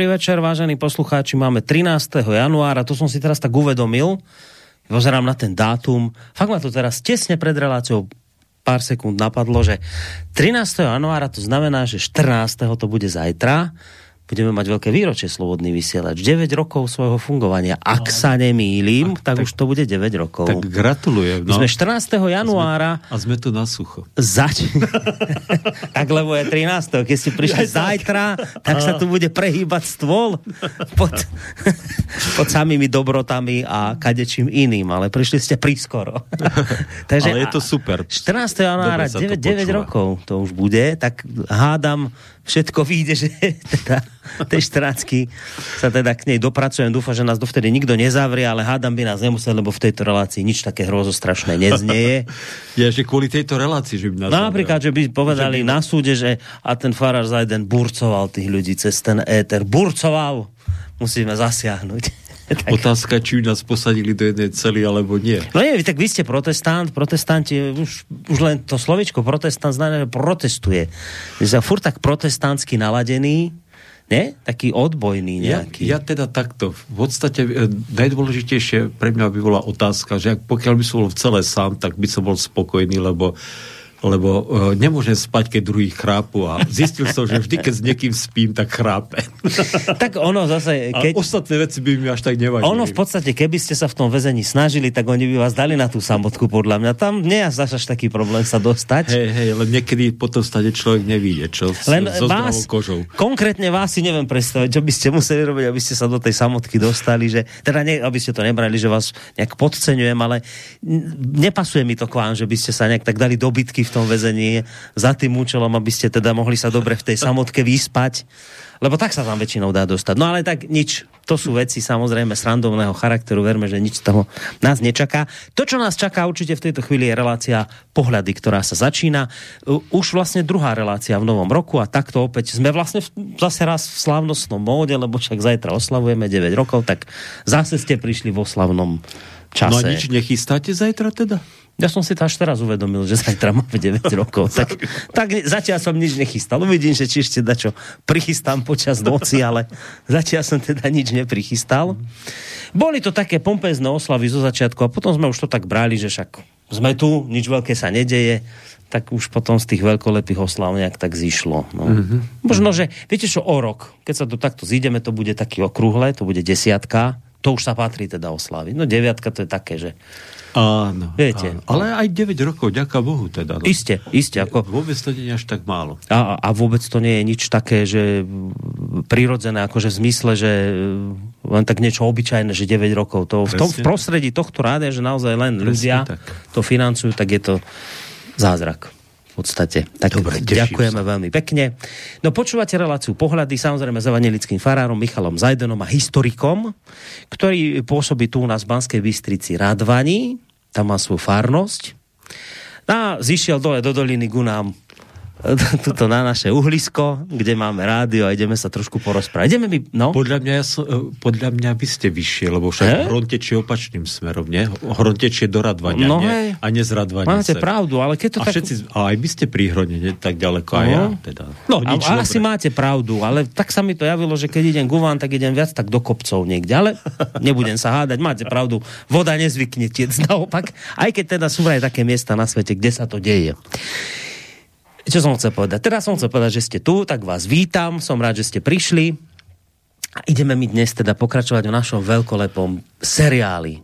Dobrý večer, vážení poslucháči. Máme 13. januára, to som si teraz tak uvedomil. Pozerám na ten dátum. Fakt ma to teraz tesne pred reláciou pár sekúnd napadlo, že 13. januára to znamená, že 14. to bude zajtra budeme mať veľké výročie Slobodný vysielač. 9 rokov svojho fungovania. Ak no. sa nemýlim, tak, tak už to bude 9 rokov. Tak gratulujem. No. My sme 14. januára... A sme, a sme tu na sucho. Zač... tak lebo je 13. Keď ste prišli zajtra, tak sa tu bude prehýbať stôl pod, pod samými dobrotami a kadečím iným, ale prišli ste prískoro. Takže, ale je to super. 14. januára 9, 9 rokov to už bude, tak hádam, všetko vyjde, že teda tej štrácky sa teda k nej dopracujem. Dúfam, že nás dovtedy nikto nezavrie, ale hádam by nás nemusel, lebo v tejto relácii nič také hrozostrašné neznieje. Je, že kvôli tejto relácii, že by nás no, Napríklad, že by povedali že by... na súde, že a ten farár za jeden burcoval tých ľudí cez ten éter. Burcoval! Musíme zasiahnuť. Tak. Otázka, či nás posadili do jednej cely, alebo nie. No nie, tak vy ste protestant, protestanti, už, už len to slovičko protestant znamená, protestuje. Ste furt tak protestantsky naladený, ne? Taký odbojný nejaký. Ja, ja teda takto. V podstate e, najdôležitejšie pre mňa by bola otázka, že ak, pokiaľ by som bol v celé sám, tak by som bol spokojný, lebo lebo uh, nemôžem spať, keď druhý chrápu a zistil som, že vždy, keď s niekým spím, tak chrápe. tak ono zase... Keď... A ostatné veci by mi až tak nevadili. Ono v podstate, keby ste sa v tom väzení snažili, tak oni by vás dali na tú samotku, podľa mňa. Tam nie je až taký problém sa dostať. Hej, hej, len niekedy potom stade človek nevíde, čo? Len so vás, kožou. konkrétne vás si neviem predstaviť, čo by ste museli robiť, aby ste sa do tej samotky dostali, že, teda nie, aby ste to nebrali, že vás nejak podceňujem, ale nepasuje mi to k vám, že by ste sa nejak tak dali dobytky v tom väzení za tým účelom, aby ste teda mohli sa dobre v tej samotke vyspať. Lebo tak sa tam väčšinou dá dostať. No ale tak nič. To sú veci samozrejme srandovného charakteru. Verme, že nič z toho nás nečaká. To, čo nás čaká určite v tejto chvíli je relácia pohľady, ktorá sa začína. Už vlastne druhá relácia v novom roku a takto opäť sme vlastne zase raz v slávnostnom móde, lebo však zajtra oslavujeme 9 rokov, tak zase ste prišli vo slavnom čase. No a nič nechystáte zajtra teda? Ja som si to až teraz uvedomil, že zajtra máme 9 rokov. tak, tak zatiaľ som nič nechystal. Uvidím, že či ešte dačo prichystám počas noci, ale zatiaľ som teda nič neprichystal. Boli to také pompezné oslavy zo začiatku a potom sme už to tak brali, že však sme tu, nič veľké sa nedeje, tak už potom z tých veľkolepých oslav nejak tak zišlo. No. Mm-hmm. Možno, že viete čo, o rok, keď sa to takto zídeme, to bude taký okrúhle, to bude desiatka, to už sa patrí teda oslavy. No deviatka to je také, že Áno, Viete, áno. Ale aj 9 rokov, ďaká Bohu teda. No. Isté, isté. Ako... Vôbec to nie je až tak málo. A, a vôbec to nie je nič také, že prirodzené, akože v zmysle, že len tak niečo obyčajné, že 9 rokov. To, v, tom, v prostredí tohto rádia, že naozaj len Presne ľudia tak. to financujú, tak je to zázrak podstate. Tak Dobre, ďakujeme sa. veľmi pekne. No počúvate reláciu pohľady, samozrejme s evangelickým farárom Michalom Zajdenom a historikom, ktorý pôsobí tu u nás v Banskej Bystrici Radvani, tam má svoju farnosť. A zišiel dole do doliny ku nám tuto na naše uhlisko, kde máme rádio a ideme sa trošku porozprávať. Ideme my, no? Podľa mňa, ja som, podľa mňa by ste vyššie, lebo však eh? hron tečie opačným smerom, nie? Hron tečie do radvania, no, nie? A nie z radvania. Máte sem. pravdu, ale keď to a tak... Všetci, a aj by ste pri hrone, nie? Tak ďaleko no. aj ja. Teda. No, nič a, asi máte pravdu, ale tak sa mi to javilo, že keď idem ku vám, tak idem viac tak do kopcov niekde, ale nebudem sa hádať, máte pravdu. Voda nezvykne tiec, naopak, aj keď teda sú aj také miesta na svete, kde sa to deje. Čo som chcel povedať? Teraz som chcel povedať, že ste tu, tak vás vítam, som rád, že ste prišli. A ideme mi dnes teda pokračovať o našom veľkolepom seriáli.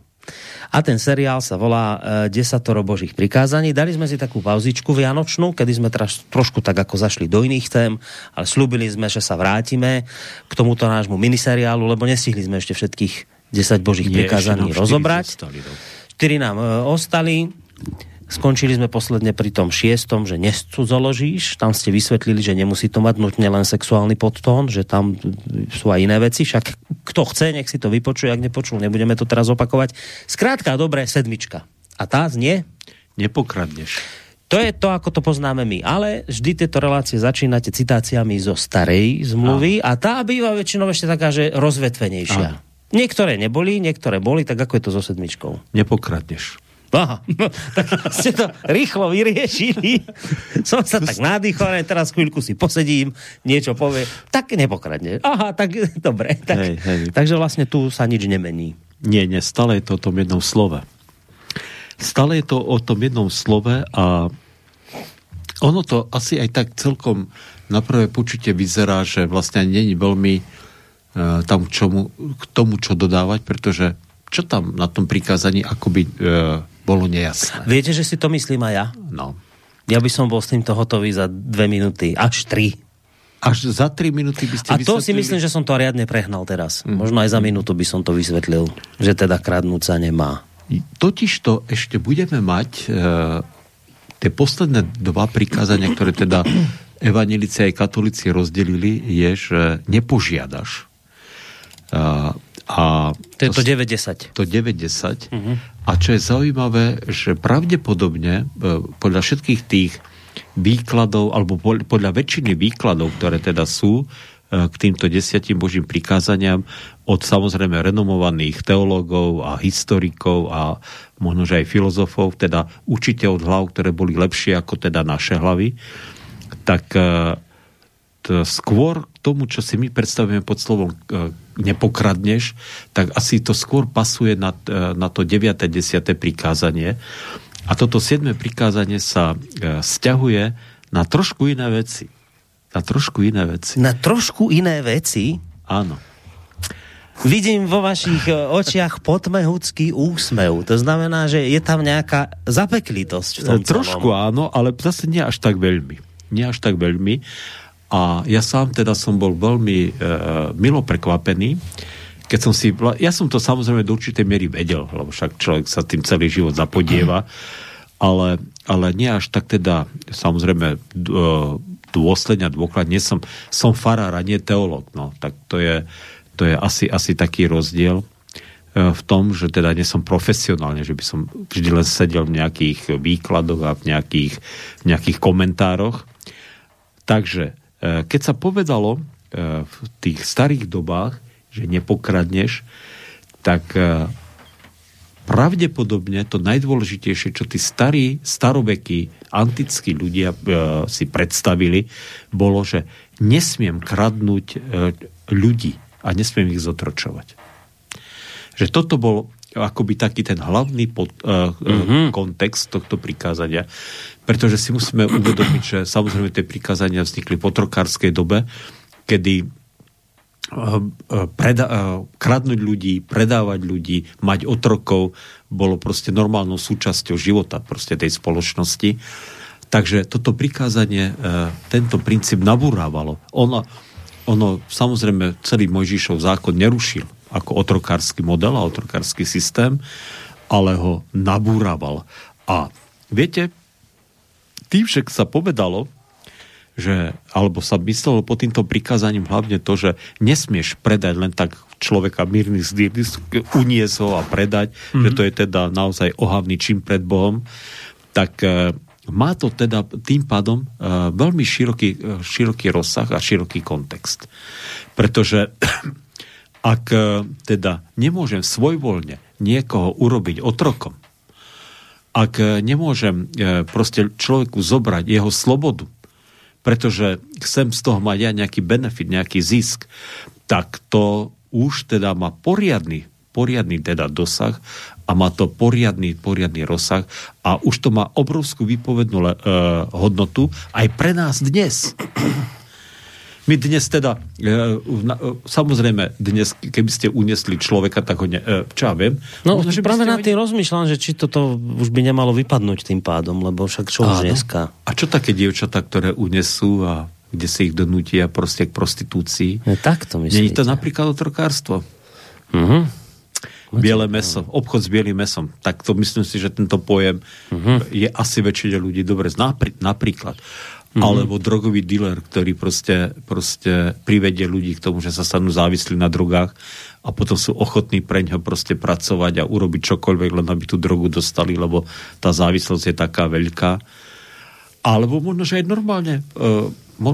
A ten seriál sa volá e, Desatoro Božích prikázaní. Dali sme si takú pauzičku vianočnú, kedy sme teraz trošku tak ako zašli do iných tém, ale slúbili sme, že sa vrátime k tomuto nášmu miniseriálu, lebo nestihli sme ešte všetkých 10 Božích prikázaní rozobrať. 4 nám e, ostali. Skončili sme posledne pri tom šiestom, že nescudzoložíš. Tam ste vysvetlili, že nemusí to mať nutne len sexuálny podtón, že tam sú aj iné veci. Však kto chce, nech si to vypočuje, ak nepočul, nebudeme to teraz opakovať. Skrátka, dobré, sedmička. A tá znie? Nepokradneš. To je to, ako to poznáme my. Ale vždy tieto relácie začínate citáciami zo starej zmluvy a tá býva väčšinou ešte taká, že rozvetvenejšia. Áno. Niektoré neboli, niektoré boli, tak ako je to so sedmičkou? Nepokradneš. Aha, no, tak ste to rýchlo vyriešili. Som sa tak nadýchol, teraz chvíľku si posedím, niečo povie. Tak nepokradne. Aha, tak dobre. Tak, hej, hej. Takže vlastne tu sa nič nemení. Nie, nie, stále je to o tom jednom slove. Stále je to o tom jednom slove a ono to asi aj tak celkom na prvé počutie vyzerá, že vlastne není veľmi uh, tam k, čomu, k tomu, čo dodávať, pretože čo tam na tom prikázaní akoby e, bolo nejasné. Viete, že si to myslím aj ja? No. Ja by som bol s týmto hotový za dve minúty, až tri. Až za tri minúty by ste A to si myslím, že som to riadne prehnal teraz. Mm. Možno aj za minútu by som to vysvetlil, že teda kradnúť sa nemá. Totiž to ešte budeme mať e, tie posledné dva prikázania, ktoré teda evanelici aj katolíci rozdelili, je, že nepožiadaš. E, a to je to 90. To 90. Uh-huh. A čo je zaujímavé, že pravdepodobne e, podľa všetkých tých výkladov, alebo podľa väčšiny výkladov, ktoré teda sú e, k týmto desiatim božím prikázaniam od samozrejme renomovaných teológov a historikov a možno, že aj filozofov, teda učiteľov hlav, ktoré boli lepšie ako teda naše hlavy, tak e, skôr tomu, čo si my predstavujeme pod slovom nepokradneš, tak asi to skôr pasuje na, e, na to 9. 10. prikázanie. A toto 7. prikázanie sa e, stiahuje na trošku iné veci. Na trošku iné veci. Na trošku iné veci? Áno. Vidím vo vašich e, očiach potmehúcky úsmev. To znamená, že je tam nejaká zapeklitosť v tom Trošku celom. áno, ale zase nie až tak veľmi. Nie až tak veľmi. A ja sám teda som bol veľmi e, milo prekvapený, keď som si, ja som to samozrejme do určitej miery vedel, lebo však človek sa tým celý život zapodieva, ale, ale nie až tak teda, samozrejme, e, dôsledne a dôkladne, som, som farár a nie teolog, no, tak to je, to je asi, asi taký rozdiel e, v tom, že teda nie som profesionálne, že by som vždy len sedel v nejakých výkladoch a v nejakých, v nejakých komentároch. Takže keď sa povedalo e, v tých starých dobách, že nepokradneš, tak e, pravdepodobne to najdôležitejšie, čo tí starí, starovekí, antickí ľudia si predstavili, bolo, že nesmiem kradnúť ľudí a nesmiem ich zotročovať. Že toto bol akoby taký ten hlavný pod, uh, mm-hmm. kontext tohto prikázania pretože si musíme uvedomiť, že samozrejme tie prikázania vznikli v otrokárskej dobe, kedy eh, preda- kradnúť ľudí, predávať ľudí, mať otrokov bolo proste normálnou súčasťou života proste tej spoločnosti. Takže toto prikázanie tento princíp nabúrávalo. Ono, ono samozrejme celý Mojžišov zákon nerušil ako otrokársky model a otrokársky systém, ale ho nabúrával. A viete, tým však sa povedalo, že, alebo sa myslelo pod týmto prikázaním hlavne to, že nesmieš predať len tak človeka mírny zdýrny, uniesť ho a predať, mm-hmm. že to je teda naozaj ohavný čin pred Bohom, tak e, má to teda tým pádom e, veľmi široký, e, široký rozsah a široký kontext. Pretože ak e, teda nemôžem svojvoľne niekoho urobiť otrokom, ak e, nemôžem e, proste človeku zobrať jeho slobodu, pretože chcem z toho mať ja nejaký benefit, nejaký zisk, tak to už teda má poriadny, poriadny teda dosah a má to poriadny, poriadny rozsah a už to má obrovskú výpovednú uh, hodnotu aj pre nás dnes. My dnes teda, e, e, samozrejme, dnes, keby ste uniesli človeka, tak ho ne, e, čo ja viem. No, možno, práve na tým rozmýšľam, že či toto už by nemalo vypadnúť tým pádom, lebo však čo už dneska. A čo také dievčatá, ktoré unesú a kde sa ich donútia proste k prostitúcii? No, tak to myslíte. Nie je to napríklad otrokárstvo. Uh-huh. Biele meso, obchod s bielým mesom. Tak to myslím si, že tento pojem uh-huh. je asi väčšine ľudí dobre zná. Napríklad mm-hmm. alebo drogový dealer, ktorý proste, proste privedie ľudí k tomu, že sa stanú závislí na drogách a potom sú ochotní pre ňo proste pracovať a urobiť čokoľvek, len aby tú drogu dostali, lebo tá závislosť je taká veľká. Alebo možno, že aj normálne, uh,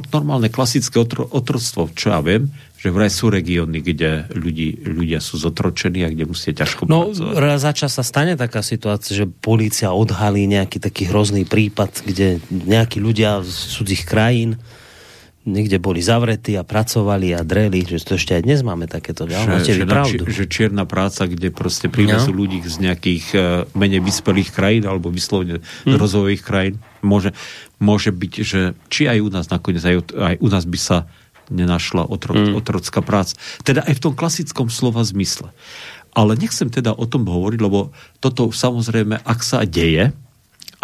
normálne klasické otro, otroctvo, čo ja viem, že vraj sú regióny, kde ľudí, ľudia sú zotročení a kde musia ťažko No, pracovať. raz za čas sa stane taká situácia, že polícia odhalí nejaký taký hrozný prípad, kde nejakí ľudia z cudzích krajín niekde boli zavretí a pracovali a dreli, že to ešte aj dnes máme takéto, že, máte vy na pravdu. že čierna práca, kde proste privezú No. ľudí z nejakých uh, menej vyspelých krajín alebo vyslovene Hm. z rozvojových krajín. Môže, môže byť, že či aj u nás nakoniec, aj, aj u nás by sa nenašla otro, Hm. otrocká práca. Teda aj v tom klasickom slova zmysle. Ale nechcem teda o tom hovoriť, lebo toto samozrejme, ak sa deje,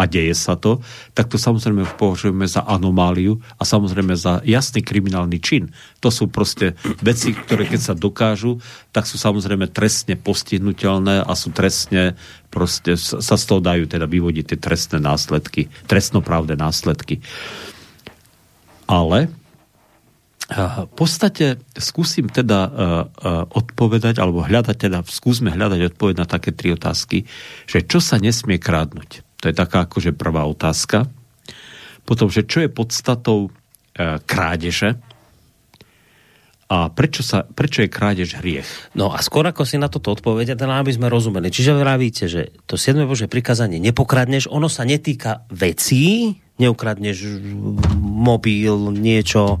a deje sa to, tak to samozrejme považujeme za anomáliu a samozrejme za jasný kriminálny čin. To sú proste veci, ktoré keď sa dokážu, tak sú samozrejme trestne postihnutelné a sú trestne proste sa z toho dajú teda vyvodiť tie trestné následky, trestnoprávne následky. Ale v podstate skúsim teda uh, uh, odpovedať, alebo hľadať teda, skúsme hľadať odpoveď na také tri otázky, že čo sa nesmie krádnuť. To je taká akože prvá otázka. Potom, že čo je podstatou uh, krádeže a prečo, sa, prečo je krádež hriech. No a skôr ako si na toto odpovedia, teda aby sme rozumeli. Čiže vravíte, že to 7. Bože prikázanie nepokradneš, ono sa netýka vecí, neukradneš mobil, niečo,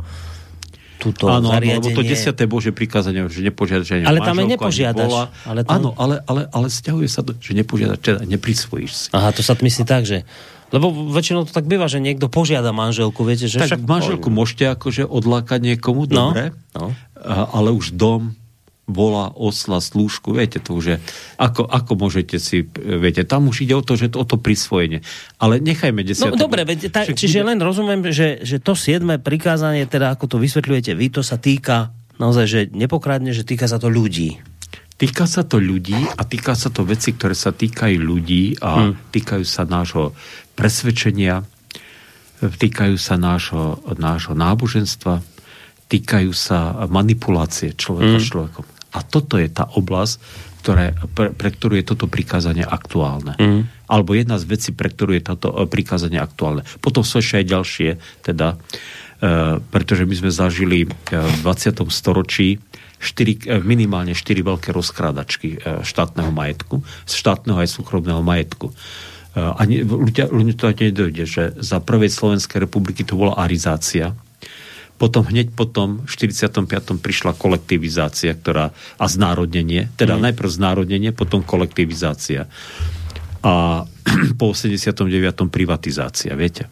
túto áno, áno, zariadenie. lebo to desiaté Bože prikázanie, že nepožiadaš ani Ale tam ani nepožiadaš, bola. ale tam- Áno, ale, ale, ale stiahuje sa to, že nepožiadaš, teda neprisvojíš si. Aha, to sa myslí tak, že... Lebo väčšinou to tak býva, že niekto požiada manželku, viete, že Tak však... manželku môžete akože odlákať niekomu, No, dobre, no. Ale už dom, bola, osla, slúžku, viete to už je, ako, ako môžete si, viete, tam už ide o to, že to, o to prisvojenie. Ale nechajme No desiaté. dobre, veď, Však čiže len rozumiem, že, že to siedme prikázanie, teda ako to vysvetľujete vy, to sa týka naozaj, že nepokradne, že týka sa to ľudí. Týka sa to ľudí a týka sa to veci, ktoré sa týkajú ľudí a hmm. týkajú sa nášho presvedčenia, týkajú sa nášho, nášho náboženstva, týkajú sa manipulácie človeka s človekom. A toto je tá oblasť, ktoré, pre, pre ktorú je toto prikázanie aktuálne. Mm. Alebo jedna z vecí, pre ktorú je toto e, prikázanie aktuálne. Potom sú ešte aj ďalšie, teda, e, pretože my sme zažili e, v 20. storočí štyri, e, minimálne 4 veľké rozkrádačky štátneho majetku, z štátneho aj súkromného majetku. A ľudia, ľudia to nedojde, že za prvej Slovenskej republiky to bola arizácia, potom hneď potom v 45. prišla kolektivizácia, ktorá, a znárodnenie, teda mm. najprv znárodnenie, potom kolektivizácia. A po 89. privatizácia, viete.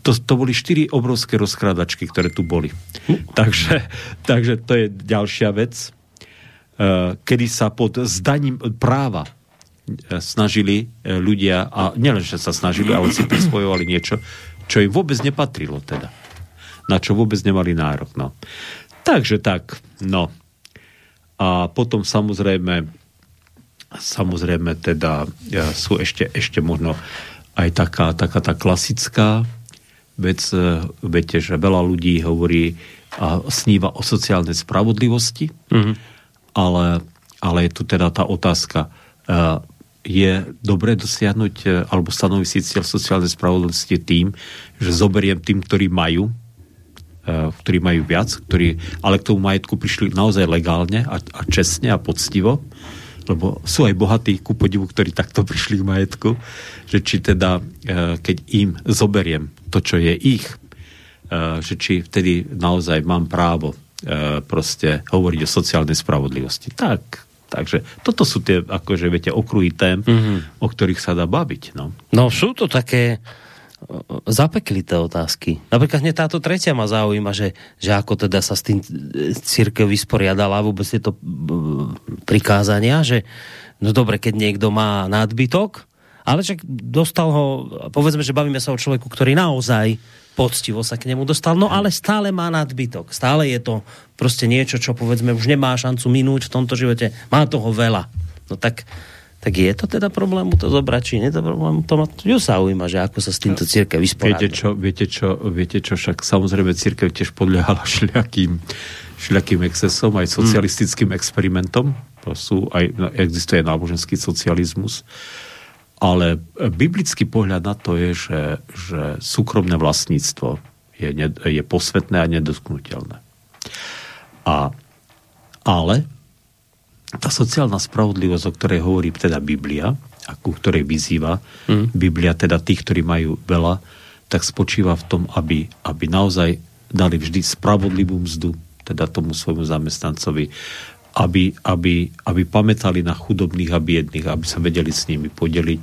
To, to boli štyri obrovské rozkrádačky, ktoré tu boli. takže, takže to je ďalšia vec, eh, kedy sa pod zdaním práva eh, snažili eh, ľudia, a nielen, že sa snažili, ale si prisvojovali niečo, čo im vôbec nepatrilo teda na čo vôbec nemali nárok. No. Takže tak, no. A potom samozrejme, samozrejme teda sú ešte, ešte možno aj taká, taká tá klasická vec, e, viete, že veľa ľudí hovorí a sníva o sociálnej spravodlivosti, mm-hmm. ale, ale je tu teda tá otázka, uh, je dobré dosiahnuť e, alebo stanoviť si cieľ sociálnej spravodlivosti tým, že zoberiem tým, ktorí majú, ktorí majú viac, ktorí ale k tomu majetku prišli naozaj legálne a, a čestne a poctivo, lebo sú aj bohatí ku podivu, ktorí takto prišli k majetku, že či teda, keď im zoberiem to, čo je ich, že či vtedy naozaj mám právo proste hovoriť o sociálnej spravodlivosti. Tak, takže toto sú tie, akože viete, okruhy tém, mm-hmm. o ktorých sa dá baviť. No, no sú to také zapeklité otázky. Napríklad mne táto tretia ma zaujíma, že, že ako teda sa s tým církev vysporiadala vôbec tieto prikázania, že no dobre, keď niekto má nadbytok, ale však dostal ho, povedzme, že bavíme sa o človeku, ktorý naozaj poctivo sa k nemu dostal, no ale stále má nadbytok. Stále je to proste niečo, čo povedzme už nemá šancu minúť v tomto živote. Má toho veľa. No tak tak je to teda problém to zobrať, či nie to problém? To ma ju zaujíma, že ako sa s týmto církev vysporiada. Viete čo, viete čo, viete čo, však samozrejme církev tiež podľahala šľakým, šľakým excesom, aj socialistickým hmm. experimentom. To sú aj, existuje náboženský socializmus. Ale biblický pohľad na to je, že, že súkromné vlastníctvo je, je posvetné a nedotknutelné. A Ale tá sociálna spravodlivosť, o ktorej hovorí teda Biblia, a ku ktorej vyzýva mm. Biblia, teda tých, ktorí majú veľa, tak spočíva v tom, aby, aby naozaj dali vždy spravodlivú mzdu, teda tomu svojmu zamestnancovi, aby, aby, aby pamätali na chudobných a biedných, aby sa vedeli s nimi podeliť,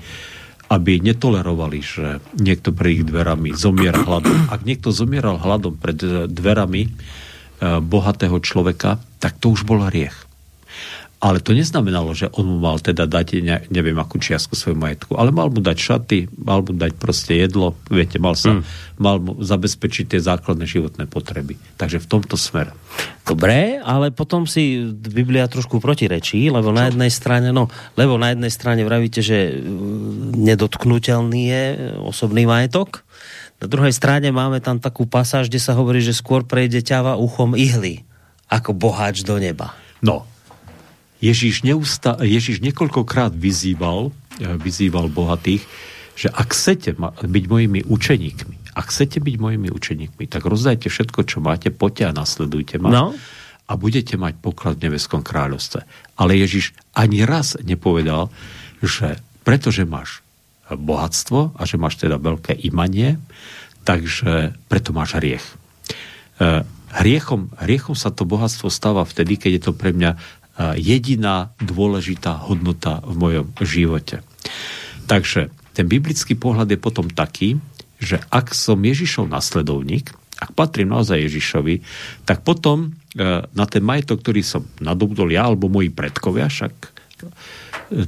aby netolerovali, že niekto pred ich dverami zomiera hladom. Ak niekto zomieral hladom pred dverami eh, bohatého človeka, tak to už bol hriech. Ale to neznamenalo, že on mu mal teda dať ne, neviem akú čiastku svojmu majetku, ale mal mu dať šaty, mal mu dať proste jedlo, viete, mal sa, mm. mal mu zabezpečiť tie základné životné potreby. Takže v tomto smere. Dobre, ale potom si Biblia trošku protirečí, lebo Čo? na jednej strane, no, lebo na jednej strane vravíte, že mm, nedotknutelný je osobný majetok, na druhej strane máme tam takú pasáž, kde sa hovorí, že skôr prejde ťava uchom ihly, ako boháč do neba. No, Ježíš, neusta- Ježíš niekoľkokrát vyzýval, eh, vyzýval bohatých, že ak chcete byť mojimi učeníkmi, ak chcete byť mojimi učeníkmi, tak rozdajte všetko, čo máte, poďte a nasledujte ma. No. A budete mať poklad v nebeskom kráľovstve. Ale Ježiš ani raz nepovedal, že pretože máš bohatstvo a že máš teda veľké imanie, takže preto máš hriech. Eh, hriechom, hriechom sa to bohatstvo stáva vtedy, keď je to pre mňa jediná dôležitá hodnota v mojom živote. Takže ten biblický pohľad je potom taký, že ak som Ježišov nasledovník, ak patrím naozaj Ježišovi, tak potom e, na ten majetok, ktorý som nadobudol ja alebo moji predkovia, však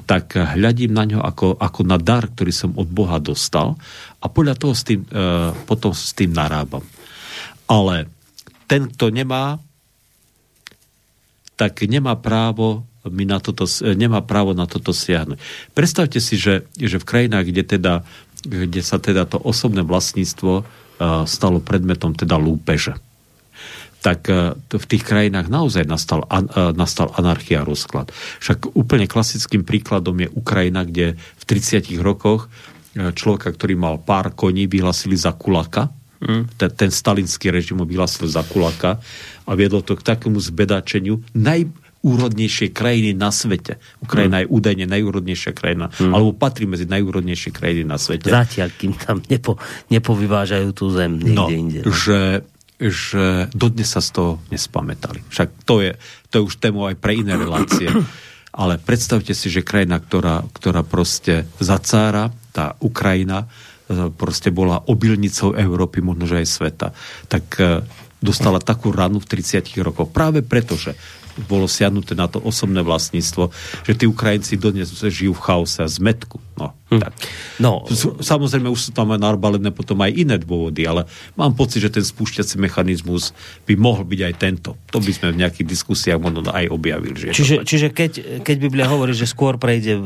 tak hľadím na ňo ako, ako na dar, ktorý som od Boha dostal a podľa toho s tým, e, potom s tým narábam. Ale ten, kto nemá tak nemá právo mi na toto, nemá právo na toto siahnuť. Predstavte si, že, že v krajinách, kde, teda, kde sa teda to osobné vlastníctvo uh, stalo predmetom teda lúpeže, tak uh, v tých krajinách naozaj nastal, uh, nastal anarchia a rozklad. Však úplne klasickým príkladom je Ukrajina, kde v 30 rokoch človeka, ktorý mal pár koní, vyhlasili za kulaka. Ten, ten stalinský režim ho vyhlasil za kulaka a viedlo to k takému zbedačeniu najúrodnejšej krajiny na svete. Ukrajina mm. je údajne najúrodnejšia krajina, mm. alebo patrí medzi najúrodnejšie krajiny na svete. Zatiaľ, kým tam nepo, nepovyvážajú tú zem niekde no, inde. No. Že, že dodnes sa z toho nespamätali. Však to je, to je už tému aj pre iné relácie. Ale predstavte si, že krajina, ktorá, ktorá proste zacára, tá Ukrajina, proste bola obilnicou Európy, možno že aj sveta, tak e, dostala takú ranu v 30 rokoch. Práve preto, že bolo siadnuté na to osobné vlastníctvo, že tí Ukrajinci dodnes žijú v chaose a zmetku. No, hm. tak. no. Samozrejme, už sú tam aj narbalené potom aj iné dôvody, ale mám pocit, že ten spúšťací mechanizmus by mohol byť aj tento. To by sme v nejakých diskusiách možno aj objavili. Že čiže, čiže keď, keď Biblia hovorí, že skôr prejde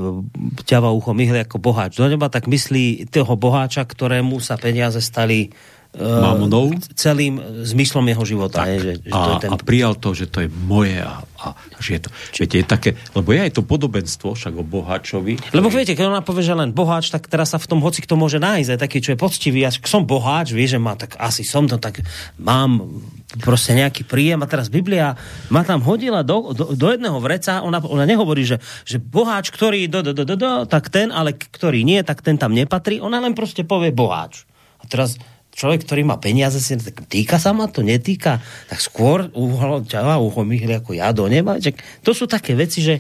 ťava uchom ihly ako boháč do neba, tak myslí toho boháča, ktorému sa peniaze stali Mamonou. celým zmyslom jeho života. Tak, je, že, že a, to je ten... a prijal to, že to je moje a, a že je to, Či... viete, je také, lebo je aj to podobenstvo však o boháčovi. Ktorý... Lebo viete, keď ona povie, že len boháč, tak teraz sa v tom hoci kto môže nájsť, aj taký, čo je poctivý, ja som boháč, vie, že má, tak asi som to, tak mám proste nejaký príjem a teraz Biblia ma tam hodila do, do, do jedného vreca, ona, ona nehovorí, že, že boháč, ktorý do, do, do, do, do, tak ten, ale ktorý nie, tak ten tam nepatrí, ona len proste povie boháč. A teraz človek, ktorý má peniaze, si tak týka sa ma to, netýka, tak skôr uhlo, ťava uho myhli ako ja do neba. Čak, to sú také veci, že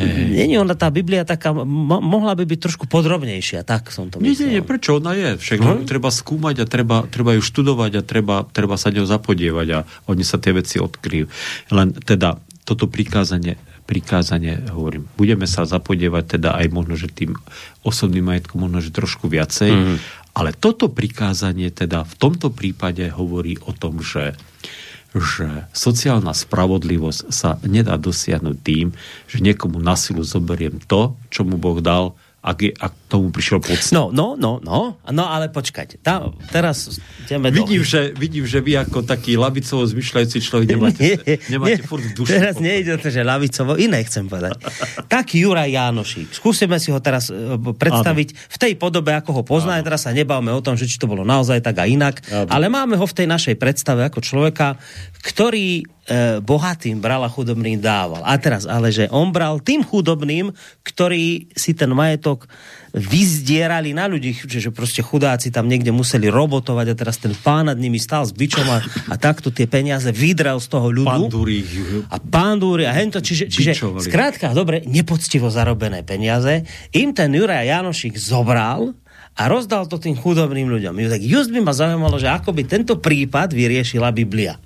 hey. není ona tá Biblia taká, mo- mohla by byť trošku podrobnejšia, tak som to myslel. Nie, nie, nie, prečo ona je? Však hm? treba skúmať a treba, treba ju študovať a treba, treba sa ňou zapodievať a oni sa tie veci odkryjú. Len teda toto prikázanie prikázanie, hovorím, budeme sa zapodievať teda aj možno, že tým osobným majetkom možno, že trošku viacej, mm. Ale toto prikázanie teda v tomto prípade hovorí o tom, že, že sociálna spravodlivosť sa nedá dosiahnuť tým, že niekomu na silu zoberiem to, čo mu Boh dal, ak, je, ak tomu prišiel podstav. No, no, no, no, no, ale počkajte. Tá, teraz ideme vidím, do... že, vidím, že vy ako taký lavicovo zmyšľajúci človek nemáte, nie, nemáte nie, furt v duši. Teraz nejde to, že lavicovo, iné chcem povedať. Taký Juraj Jánošík. Skúsime si ho teraz uh, predstaviť ano. v tej podobe, ako ho pozná. Teraz sa nebavme o tom, že či to bolo naozaj tak a inak, ano. ale máme ho v tej našej predstave ako človeka, ktorý e, bohatým bral a chudobným dával. A teraz, ale že on bral tým chudobným, ktorí si ten majetok vyzdierali na ľudí, že proste chudáci tam niekde museli robotovať a teraz ten pán nad nimi stál s bičom a, a takto tie peniaze vydrel z toho ľudu. Pandúry. A pandúry a hento, čiže, čiže skrátka, dobre, nepoctivo zarobené peniaze, im ten Juraj Janošik zobral a rozdal to tým chudobným ľuďom. Tak just by ma zaujímalo, že ako by tento prípad vyriešila Biblia.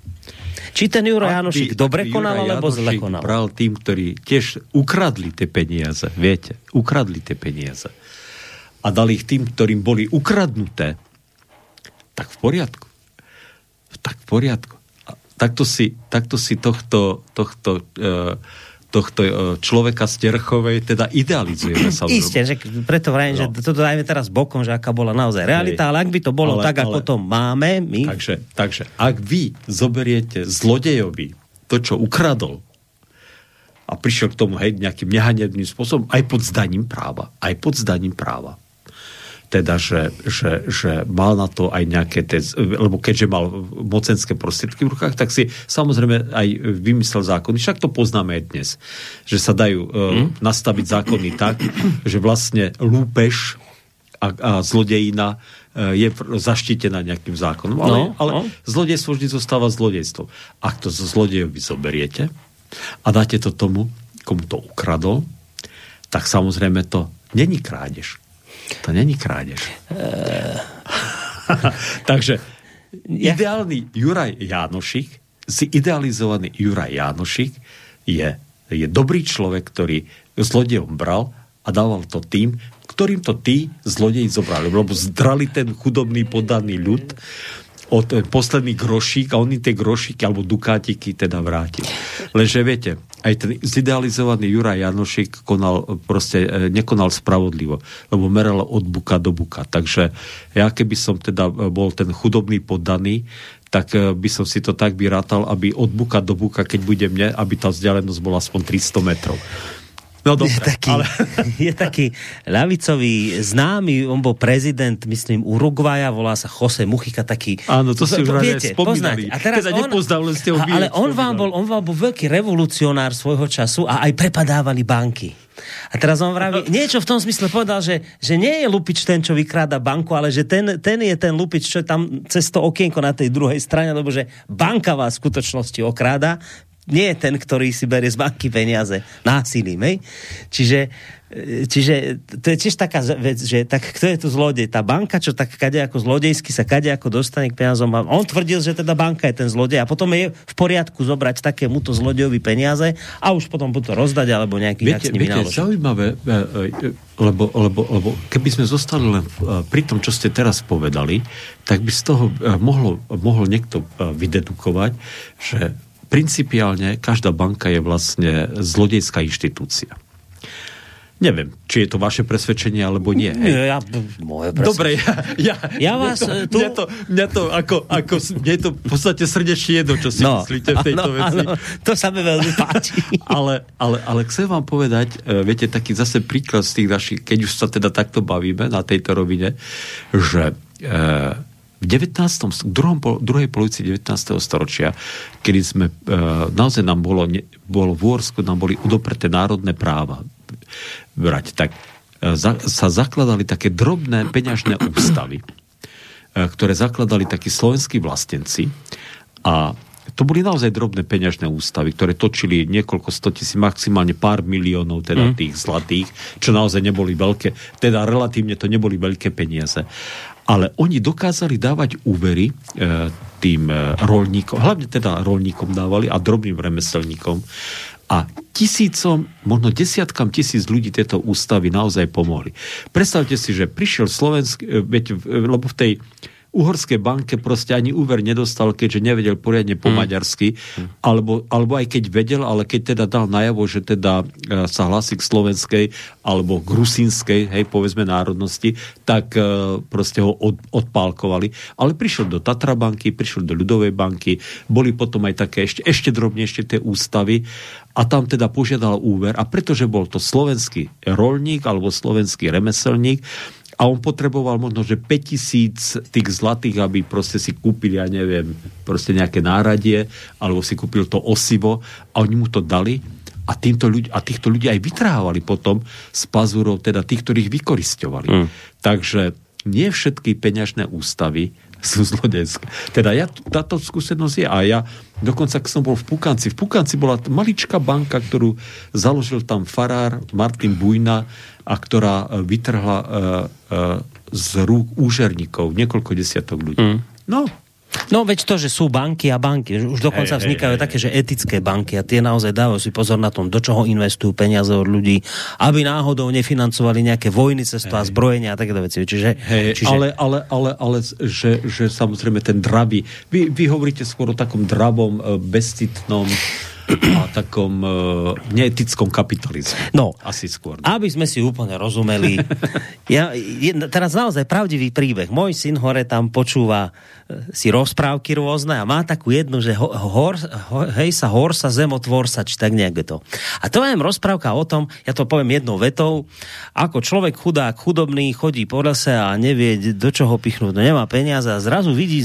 Či ten Juro Janošik dobre konal, alebo zle konal? bral tým, ktorí tiež ukradli tie peniaze, viete, ukradli tie peniaze a dali ich tým, ktorým boli ukradnuté, tak v poriadku. Tak v poriadku. A takto si, takto si tohto, tohto, uh, tohto uh, človeka z Terchovej teda idealizujeme sa. Isté, že preto vrajím, no. že toto dajme teraz bokom, že aká bola naozaj realita, Hej. ale ak by to bolo ale, tak, ale, ako to máme my... Takže, takže ak vy zoberiete zlodejovi to, čo ukradol, a prišiel k tomu hej, nejakým nehanebným spôsobom, aj pod zdaním práva. Aj pod zdaním práva teda, že, že, že mal na to aj nejaké, te, lebo keďže mal mocenské prostriedky v rukách, tak si samozrejme aj vymyslel zákony. Však to poznáme aj dnes, že sa dajú uh, nastaviť zákony tak, že vlastne lúpež a, a zlodejina uh, je zaštitená nejakým zákonom. Ale, no, ale no. zlodejstvo vždy zostáva zlodejstvo. Ak to zo zlodejovi zoberiete a dáte to tomu, komu to ukradol, tak samozrejme to není krádež to není krádež. Uh... Takže ja. ideálny Juraj Jánošik, si idealizovaný Juraj Jánošik je, je dobrý človek, ktorý zlodejom bral a dával to tým, ktorým to tí zlodeji zobrali, lebo zdrali ten chudobný podaný ľud od posledný grošík a oni tie grošíky alebo dukátiky teda vrátil. Lenže viete, aj ten zidealizovaný Juraj Janošik konal, proste e, nekonal spravodlivo, lebo meral od buka do buka. Takže ja keby som teda bol ten chudobný poddaný, tak e, by som si to tak vyrátal, aby od buka do buka, keď bude mne, aby tá vzdialenosť bola aspoň 300 metrov. No dobre, je taký, ale... je taký ľavicový známy, on bol prezident, myslím, Uruguaja, volá sa Jose Muchika, taký... Áno, to si už viete, spomínali. A teraz teda on, nepoznal, len ste ho Ale on vám, bol, on vám bol veľký revolucionár svojho času a aj prepadávali banky. A teraz on vraví, niečo v tom smysle povedal, že, že nie je lupič ten, čo vykráda banku, ale že ten, ten je ten lupič, čo je tam cez to okienko na tej druhej strane, lebo že banka vás v skutočnosti okráda, nie je ten, ktorý si berie z banky peniaze násilím. Hej? Čiže, e, čiže to je tiež taká vec, že tak kto je tu zlodej? Tá banka, čo tak kade ako zlodejsky sa kade ako dostane k peniazom. On tvrdil, že teda banka je ten zlodej a potom je v poriadku zobrať takémuto zlodejovi peniaze a už potom to rozdať alebo nejaký viete, s nimi viete, naložiť. zaujímavé, e, e, lebo, lebo, lebo keby sme zostali len pri tom, čo ste teraz povedali, tak by z toho mohlo, mohol niekto vydedukovať, že principiálne každá banka je vlastne zlodejská inštitúcia. Neviem, či je to vaše presvedčenie, alebo nie. Hej. Ja, moje Dobre, ja, ja, ja vás mňa to, tu... Mňa to, mňa to ako, ako, mňa to v podstate srdečne jedno, čo si no, myslíte v tejto áno, veci. Áno, to sa mi veľmi páči. ale, ale, ale chcem vám povedať, e, viete, taký zase príklad z tých našich, keď už sa teda takto bavíme na tejto rovine, že e, v 19. Druhom, druhej polovici 19. storočia, kedy sme, e, naozaj nám bolo, bolo v Úorsku, nám boli udopreté národné práva brať, tak e, za, sa zakladali také drobné peňažné ústavy, e, ktoré zakladali takí slovenskí vlastenci a to boli naozaj drobné peňažné ústavy, ktoré točili niekoľko sto tisíc, maximálne pár miliónov teda mm. tých zlatých, čo naozaj neboli veľké, teda relatívne to neboli veľké peniaze ale oni dokázali dávať úvery e, tým e, rolníkom, hlavne teda rolníkom dávali a drobným remeselníkom a tisícom, možno desiatkam tisíc ľudí tieto ústavy naozaj pomohli. Predstavte si, že prišiel Slovensk, e, veď, e, lebo v tej uhorskej banke proste ani úver nedostal, keďže nevedel poriadne po mm. maďarsky, alebo, alebo aj keď vedel, ale keď teda dal najavo, že teda e, sa hlasí k slovenskej alebo k rusínskej, hej, povedzme národnosti, tak e, proste ho od, odpálkovali. Ale prišiel do Tatra banky, prišiel do ľudovej banky, boli potom aj také ešte, ešte drobnejšie tie ústavy a tam teda požiadal úver a pretože bol to slovenský rolník alebo slovenský remeselník, a on potreboval možno, že 5000 tých zlatých, aby proste si kúpil, ja neviem, proste nejaké náradie, alebo si kúpil to osivo a oni mu to dali a, týmto ľudí, a týchto ľudí aj vytrhávali potom z pazúrov, teda tých, ktorých vykoristovali. Mm. Takže nie všetky peňažné ústavy sú zlodejské. Teda ja, táto skúsenosť je a ja dokonca, keď som bol v Pukanci, v Pukanci bola maličká banka, ktorú založil tam farár Martin Bujna a ktorá e, vytrhla uh, uh, z rúk úžerníkov niekoľko desiatok ľudí. Mm. No, No veď to, že sú banky a banky, už dokonca hey, vznikajú hey, také, že etické banky a tie naozaj dávajú si pozor na tom, do čoho investujú peniaze od ľudí, aby náhodou nefinancovali nejaké vojny, cestva, hey. zbrojenia a takéto veci. Čiže, hey, čiže... Ale, ale, ale, ale že, že samozrejme ten dravý, vy, vy hovoríte skôr o takom dravom, e, bezcitnom a takom uh, neetickom kapitalizmu. No, asi skôr. Aby sme si úplne rozumeli. ja, je, teraz naozaj pravdivý príbeh. Môj syn hore tam počúva uh, si rozprávky rôzne a má takú jednu, že ho, hor, ho, hej sa hor sa zemotvor sa, či tak nejak to. A to je rozprávka o tom, ja to poviem jednou vetou, ako človek chudák, chudobný, chodí po lese a nevie, do čoho pichnúť, no nemá peniaze a zrazu vidí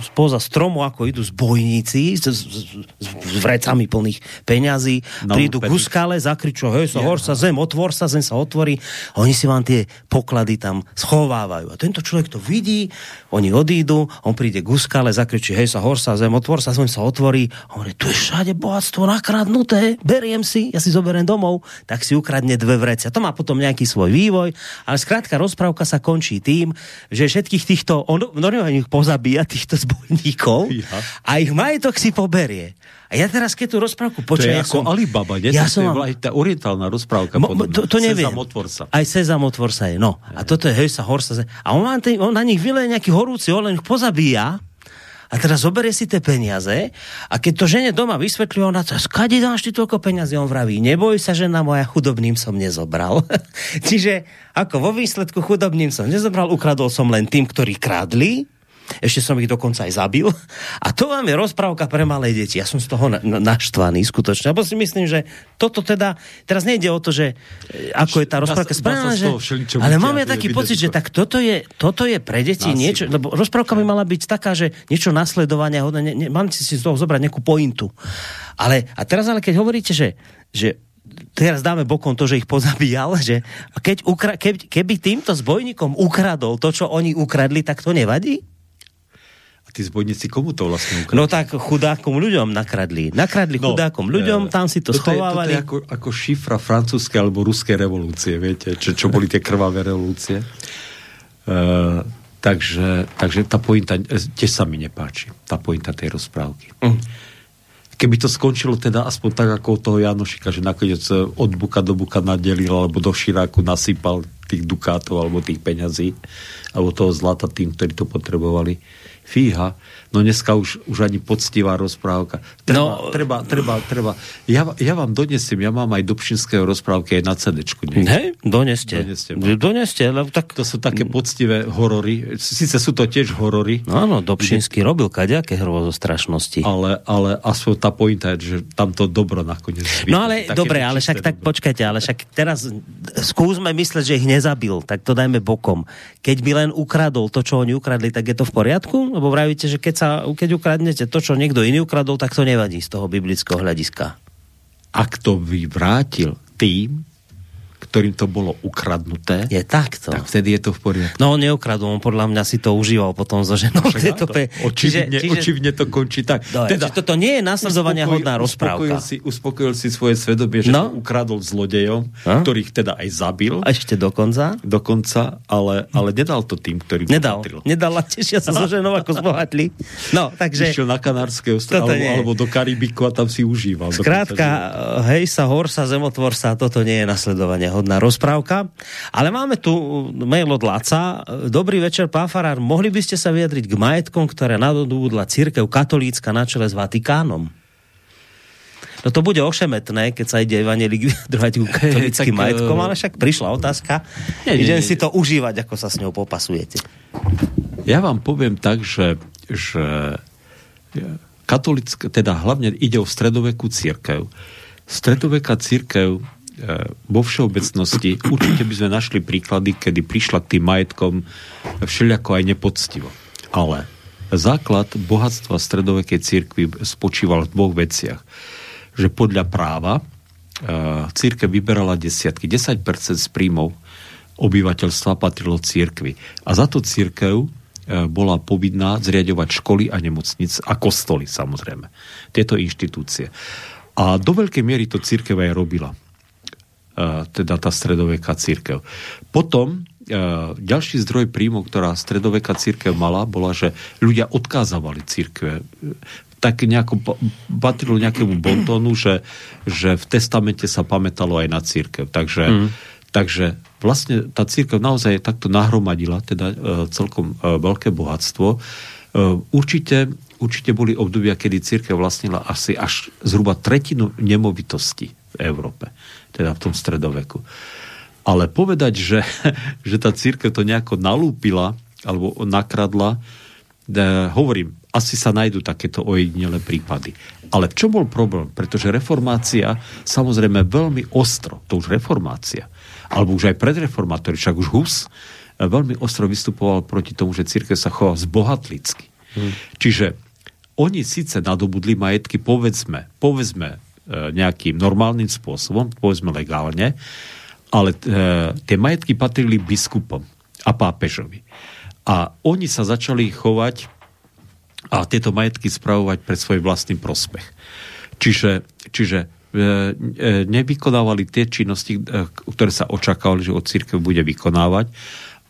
spoza stromu, ako idú zbojníci s, s, s, s vrecami plných peňazí, no, prídu k skale, zakričujú, hej sa, hor sa, zem, otvor sa, zem sa otvorí. A oni si vám tie poklady tam schovávajú. A tento človek to vidí, oni odídu, on príde k skale, zakričí, hej sa, hor sa, zem, otvor sa, zem sa otvorí. A on hovorí, tu je všade bohatstvo nakradnuté, beriem si, ja si zoberiem domov, tak si ukradne dve vrecia. To má potom nejaký svoj vývoj, ale skrátka rozprávka sa končí tým, že všetkých týchto, on, on ich pozabíja, týchto zbojníkov ja. a ich majetok si poberie. A ja teraz, keď tú rozprávku počujem... To je ako som, Alibaba, nie? Ja som, to je tá orientálna rozprávka. Mo, to, to neviem. Sezam, otvor sa. Aj Sezam, otvor sa je, no. A toto je hej sa, hor sa. A on, ten, on na nich vyleje nejaký horúci ich pozabíja a teraz zoberie si tie peniaze a keď to žene doma vysvetľuje, ona to, skade dáš ty toľko peniazy? On vraví, neboj sa, žena moja, chudobným som nezobral. Čiže ako vo výsledku chudobným som nezobral, ukradol som len tým, ktorí krádli, ešte som ich dokonca aj zabil. A to vám je rozprávka pre malé deti. Ja som z toho na, na, naštvaný skutočne. Lebo si myslím, že toto teda, teraz nejde o to, že e, ako je tá rozprávka správna, že, ale mám ja taký pocit, že tak toto je, toto je pre deti niečo, lebo rozprávka by mala byť taká, že niečo nasledovania, ne, ne, mám si z toho zobrať nejakú pointu. Ale, a teraz ale keď hovoríte, že, že teraz dáme bokom to, že ich pozabíjal, že keď ukra- keby, keby týmto zbojníkom ukradol to, čo oni ukradli, tak to nevadí? Tí zbojníci komu to vlastne ukradli? No tak chudákom ľuďom nakradli. Nakradli no, chudákom ľuďom, e, tam si to schovávali. To je, to je ako, ako šifra francúzskej alebo ruskej revolúcie, viete, čo, čo boli tie krvavé revolúcie. Uh, takže, takže tá pointa e, tiež sa mi nepáči, tá pointa tej rozprávky. Mm. Keby to skončilo teda aspoň tak ako toho Janošika, že nakoniec od buka do buka nadelil alebo do širáku nasypal tých dukátov alebo tých peňazí alebo toho zlata tým, ktorí to potrebovali fíha, no dneska už, už ani poctivá rozprávka. Treba, no, treba, treba, treba. Ja, ja vám donesiem, ja mám aj Dobšinského rozprávky aj na CD. Hej, doneste. Doneste, doneste lebo tak... To sú také poctivé horory. Sice sú to tiež horory. No áno, Dobšinský kde... robil kaďaké hrozo strašnosti. Ale, ale aspoň tá pointa je, že tam to dobro nakoniec. No ale dobre, ale však tak dobro. počkajte, ale však teraz skúsme mysleť, že ich nezabil, tak to dajme bokom. Keď by len ukradol to, čo oni ukradli, tak je to v poriadku? Lebo vravíte, že keď, sa, keď ukradnete to, čo niekto iný ukradol, tak to nevadí z toho biblického hľadiska. Ak to vyvrátil tým, ktorým to bolo ukradnuté, je takto. tak vtedy je to v poriadku. No on neukradol, on podľa mňa si to užíval potom so ženou. to, pe... očivne, čiže, čiže... očivne to končí tak. No, teda, toto nie je nasledovania hodná rozprávka. Uspokojil si, uspokojil si svoje svedomie, že no? to ukradol zlodejom, a? ktorých teda aj zabil. A ešte dokonca? Dokonca, ale, ale nedal to tým, ktorým Nedal, patril. nedal a tešia sa so ženou, ako zbohatli. No, takže... Išiel na Kanárske ostrovy alebo, alebo do Karibiku a tam si užíval. Skrátka, dokonca, hej sa, hor sa, zemotvor sa, toto nie je nasledovanie hodná rozprávka. Ale máme tu mail od Laca. Dobrý večer, pán Farár. Mohli by ste sa vyjadriť k majetkom, ktoré nadobudla církev katolícka na čele s Vatikánom? No to bude ošemetné, keď sa ide evanelik vyjadrovať ku katolickým hey, majetkom, ale však prišla otázka. Nie, Idem nie, si to užívať, ako sa s ňou popasujete. Ja vám poviem tak, že, že katolická, teda hlavne ide o stredovekú církev. Stredoveká církev e, vo všeobecnosti určite by sme našli príklady, kedy prišla k tým majetkom všelijako aj nepoctivo. Ale základ bohatstva stredovekej církvy spočíval v dvoch veciach že podľa práva e, církev vyberala desiatky, 10% z príjmov obyvateľstva patrilo církvi. A za to církev e, bola povinná zriadovať školy a nemocnic a kostoly samozrejme. Tieto inštitúcie. A do veľkej miery to církev aj robila. Teda tá stredoveká církev. Potom ďalší zdroj príjmov, ktorá stredoveká církev mala, bola, že ľudia odkázavali církve tak nejako patrilo nejakému bontónu, že, že v testamente sa pamätalo aj na církev. Takže, mm. takže vlastne tá církev naozaj takto nahromadila teda e, celkom e, veľké bohatstvo. E, určite, určite boli obdobia, kedy církev vlastnila asi až zhruba tretinu nemovitosti v Európe, teda v tom stredoveku. Ale povedať, že, že tá církev to nejako nalúpila alebo nakradla, hovorím, asi sa nájdú takéto ojedinelé prípady. Ale v čom bol problém? Pretože reformácia, samozrejme veľmi ostro, to už reformácia, alebo už aj predreformátori, však už Hus, eh, veľmi ostro vystupoval proti tomu, že církev sa chová zbohatlicky. Hmm. Čiže oni síce nadobudli majetky, povedzme, povedzme nejakým normálnym spôsobom, povedzme legálne, ale e, tie majetky patrili biskupom a pápežovi. A oni sa začali chovať a tieto majetky spravovať pre svoj vlastný prospech. Čiže, čiže e, e, nevykonávali tie činnosti, e, ktoré sa očakávali, že od církev bude vykonávať,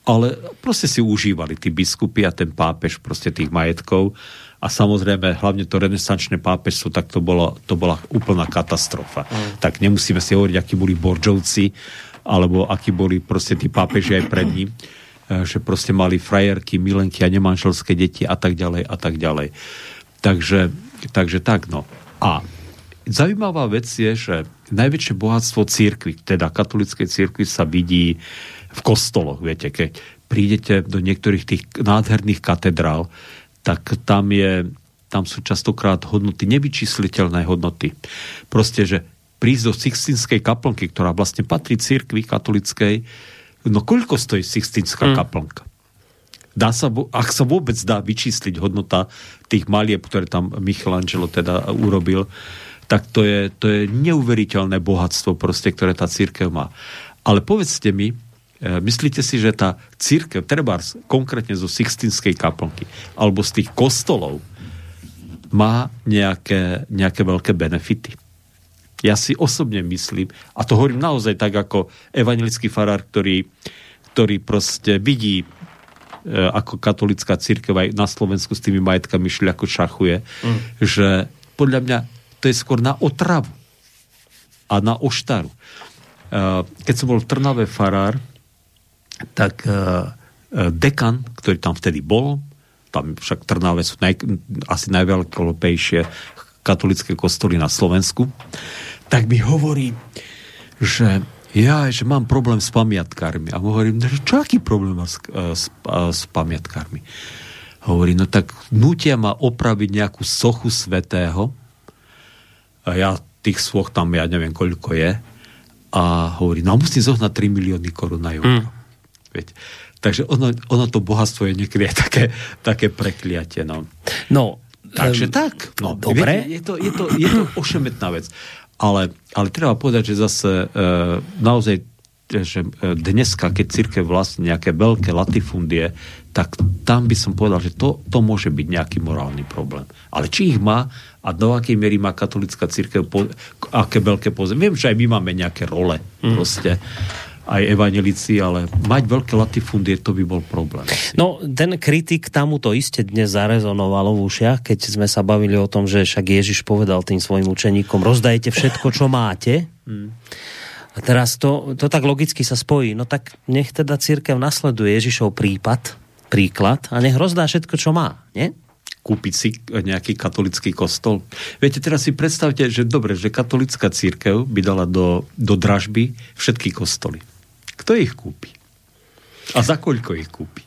ale proste si užívali tí biskupy a ten pápež proste tých majetkov a samozrejme hlavne to renesančné pápežstvo, tak to, bolo, to bola úplná katastrofa. Mm. Tak nemusíme si hovoriť, akí boli Boržovci, alebo akí boli proste tí pápeži aj pred ním E, že proste mali frajerky, milenky a nemanželské deti a tak ďalej a tak ďalej. Takže, takže tak, no. A zaujímavá vec je, že najväčšie bohatstvo církvy, teda katolickej církvy sa vidí v kostoloch, viete, keď prídete do niektorých tých nádherných katedrál, tak tam je tam sú častokrát hodnoty, nevyčísliteľné hodnoty. Proste, že prísť do Sixtinskej kaplnky, ktorá vlastne patrí církvi katolickej, No koľko stojí Sixtinská mm. kaplnka? Dá sa, ak sa vôbec dá vyčísliť hodnota tých malieb, ktoré tam Michelangelo teda urobil, tak to je, to je neuveriteľné bohatstvo proste, ktoré tá církev má. Ale povedzte mi, myslíte si, že tá církev, treba konkrétne zo Sixtinskej kaplnky, alebo z tých kostolov, má nejaké, nejaké veľké benefity? Ja si osobne myslím, a to hovorím naozaj tak ako evangelický farár, ktorý, ktorý proste vidí, e, ako katolická církev aj na Slovensku s tými majetkami šľako šachuje, mm. že podľa mňa to je skôr na otravu a na oštaru. E, keď som bol v Trnave farár, tak e, dekan, ktorý tam vtedy bol, tam však Trnave sú naj, asi najveľkolopejšie katolické kostoly na Slovensku, tak mi hovorí, že ja, že mám problém s pamiatkármi. A hovorím, že čo aký problém má s, e, s, e, s pamiatkármi? Hovorí, no tak nutia ma opraviť nejakú sochu svetého. A ja tých svoch tam, ja neviem, koľko je. A hovorí, no musím zohnať 3 milióny korun na mm. Takže ono, ono to bohatstvo je niekedy také, také prekliatie. No. no Takže um, tak. No, dobre. Viete, je, to, je, to, je to ošemetná vec. Ale, ale treba povedať, že zase e, naozaj že e, dneska, keď církev vlastne nejaké veľké latifundie, tak tam by som povedal, že to, to môže byť nejaký morálny problém. Ale či ich má a do akej miery má katolická církev, po, aké veľké pozemky. Viem, že aj my máme nejaké role mm. proste aj evanelici, ale mať veľké latifundie, to by bol problém. No, ten kritik tamu to iste dnes zarezonovalo v ušiach, keď sme sa bavili o tom, že však Ježiš povedal tým svojim učeníkom, rozdajte všetko, čo máte. Hmm. A teraz to, to tak logicky sa spojí. No tak nech teda církev nasleduje Ježišov prípad, príklad a nech rozdá všetko, čo má, nie? kúpiť si nejaký katolický kostol. Viete, teraz si predstavte, že dobre, že katolická církev by dala do, do dražby všetky kostoly. Kto ich kúpi? A za koľko ich kúpi?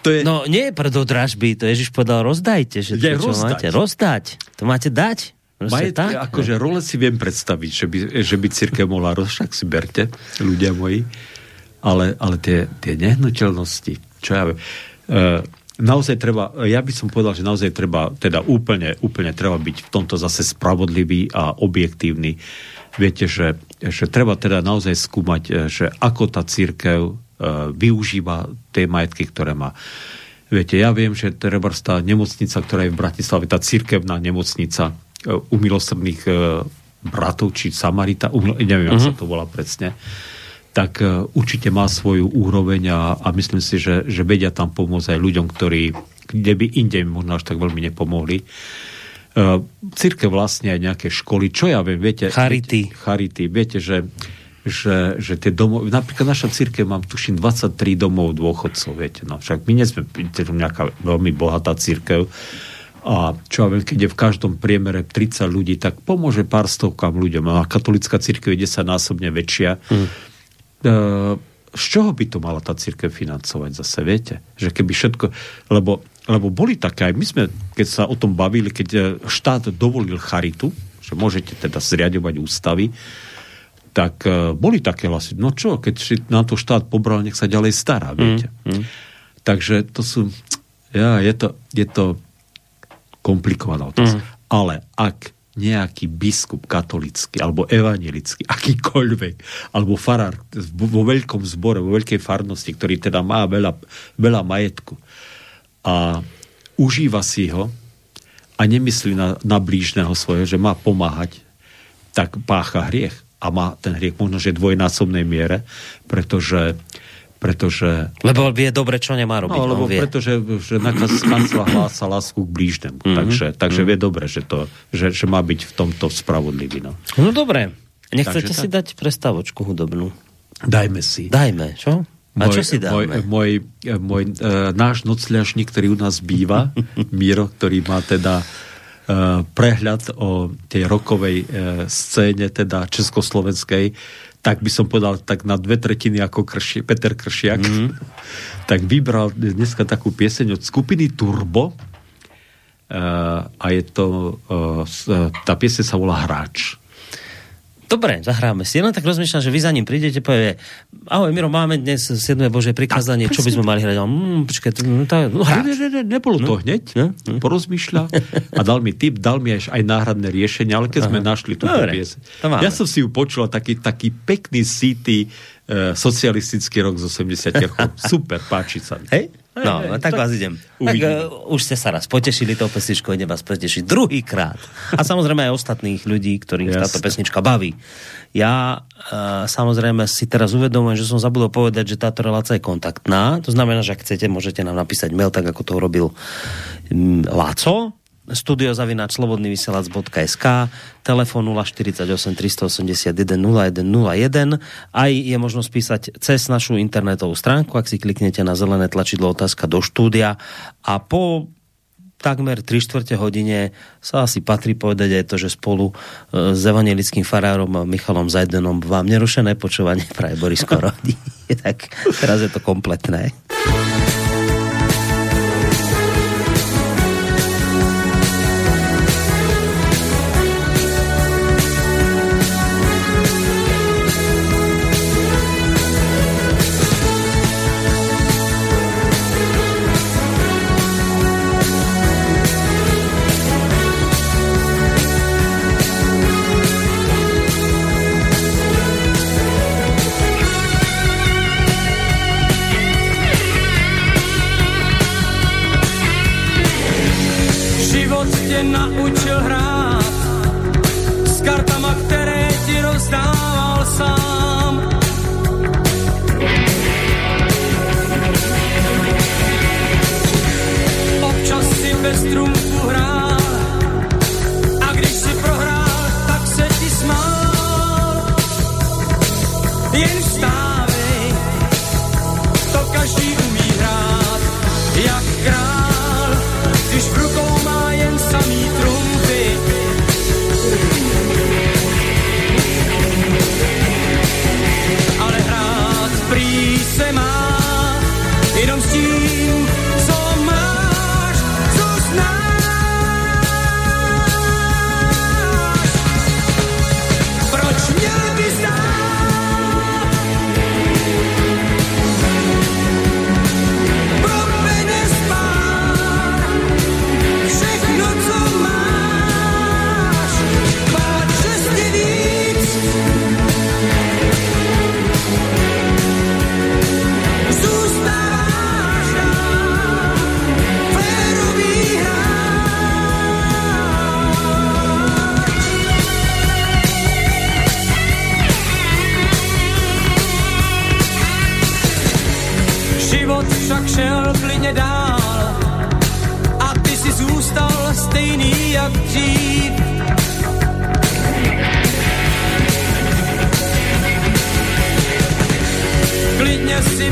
To je... No nie je pre do dražby, to Ježiš povedal, rozdajte, že to, čo rozdať. máte, rozdať. To máte dať. Majetky, akože role si viem predstaviť, že by, že by církev mohla však si berte, ľudia moji, ale, ale tie, tie nehnuteľnosti, čo ja viem, e, naozaj treba, ja by som povedal, že naozaj treba, teda úplne, úplne treba byť v tomto zase spravodlivý a objektívny. Viete, že, že treba teda naozaj skúmať, e, že ako tá církev e, využíva tie majetky, ktoré má. Viete, ja viem, že treba tá nemocnica, ktorá je v Bratislave, tá církevná nemocnica, u milosrdných e, bratov, či Samarita, umil, neviem, uh-huh. ako sa mhm. to volá presne, tak e, určite má svoju úroveň a, a myslím si, že, že vedia tam pomôcť aj ľuďom, ktorí kde by inde možno až tak veľmi nepomohli. Uh, círke vlastne aj nejaké školy, čo ja viem, viete... Charity. Viete, charity, viete, že, že, že tie domov... Napríklad naša církev mám, tuším, 23 domov dôchodcov, viete, no však my nie sme nejaká veľmi bohatá církev, a čo ja viem, keď je v každom priemere 30 ľudí, tak pomôže pár stovkám ľuďom. A katolická církev je 10 násobne väčšia. Hmm. E, z čoho by to mala tá církev financovať zase, viete? Že keby všetko... Lebo, lebo boli také, aj my sme, keď sa o tom bavili, keď e, štát dovolil charitu, že môžete teda zriadovať ústavy, tak uh, boli také hlasy. No čo, keď si na to štát pobral, nech sa ďalej stará, viete. Mm, mm. Takže to sú... Ja, je to, je to komplikovaná otázka. Mm. Ale ak nejaký biskup katolický alebo evangelický, akýkoľvek, alebo farár vo veľkom zbore, vo veľkej farnosti, ktorý teda má veľa, veľa majetku a užíva si ho a nemyslí na, na blížneho svojho, že má pomáhať, tak pácha hriech. A má ten hriech možno, že dvojnásobnej miere, pretože pretože... Lebo vie dobre, čo nemá robiť. No, lebo vie. pretože že nakaz kancla hlása lásku k blížnemu. Mm-hmm. Takže, takže mm-hmm. vie dobre, že, to, že, že má byť v tomto spravodlivý. No, no dobre. Nechcete takže, si tak... dať prestavočku hudobnú? Dajme si. Dajme, čo? A môj, čo si dáme? Môj, môj, môj uh, náš nocľašník, ktorý u nás býva, Miro, ktorý má teda uh, prehľad o tej rokovej uh, scéne, teda československej, tak by som povedal tak na dve tretiny ako Krši, Peter Kršiak, mm-hmm. tak vybral dneska takú pieseň od skupiny Turbo uh, a je to, uh, tá pieseň sa volá Hráč. Dobre, zahráme si. Len tak rozmýšľam, že vy za ním prídete, povie, ahoj Miro, máme dnes 7. Bože prikázanie, čo by sme mali hrať? Mm, počkaj, no, tá, no. Ne, ne, ne, nebolo no? to hneď, no? porozmýšľa a dal mi tip, dal mi aj, aj náhradné riešenie, ale keď Aha. sme našli túto pies. Ja som si ju počul, taký, taký pekný city uh, socialistický rok z 80 Super, páči sa mi. Hej? No, no tak, tak vás idem. Tak, uh, už ste sa raz potešili tou pesničkou, idem vás potešiť druhýkrát. A samozrejme aj ostatných ľudí, ktorých Jasne. táto pesnička baví. Ja uh, samozrejme si teraz uvedomujem, že som zabudol povedať, že táto relácia je kontaktná. To znamená, že ak chcete, môžete nám napísať mail, tak ako to urobil um, Láco, studiozavinačslobodnyvysielac.sk telefon 048 381 0101 aj je možnosť písať cez našu internetovú stránku, ak si kliknete na zelené tlačidlo otázka do štúdia a po takmer 3 čtvrte hodine sa asi patrí povedať aj to, že spolu e, s evangelickým farárom Michalom Zajdenom vám nerušené počúvanie praje Boris Korodi. tak teraz je to kompletné.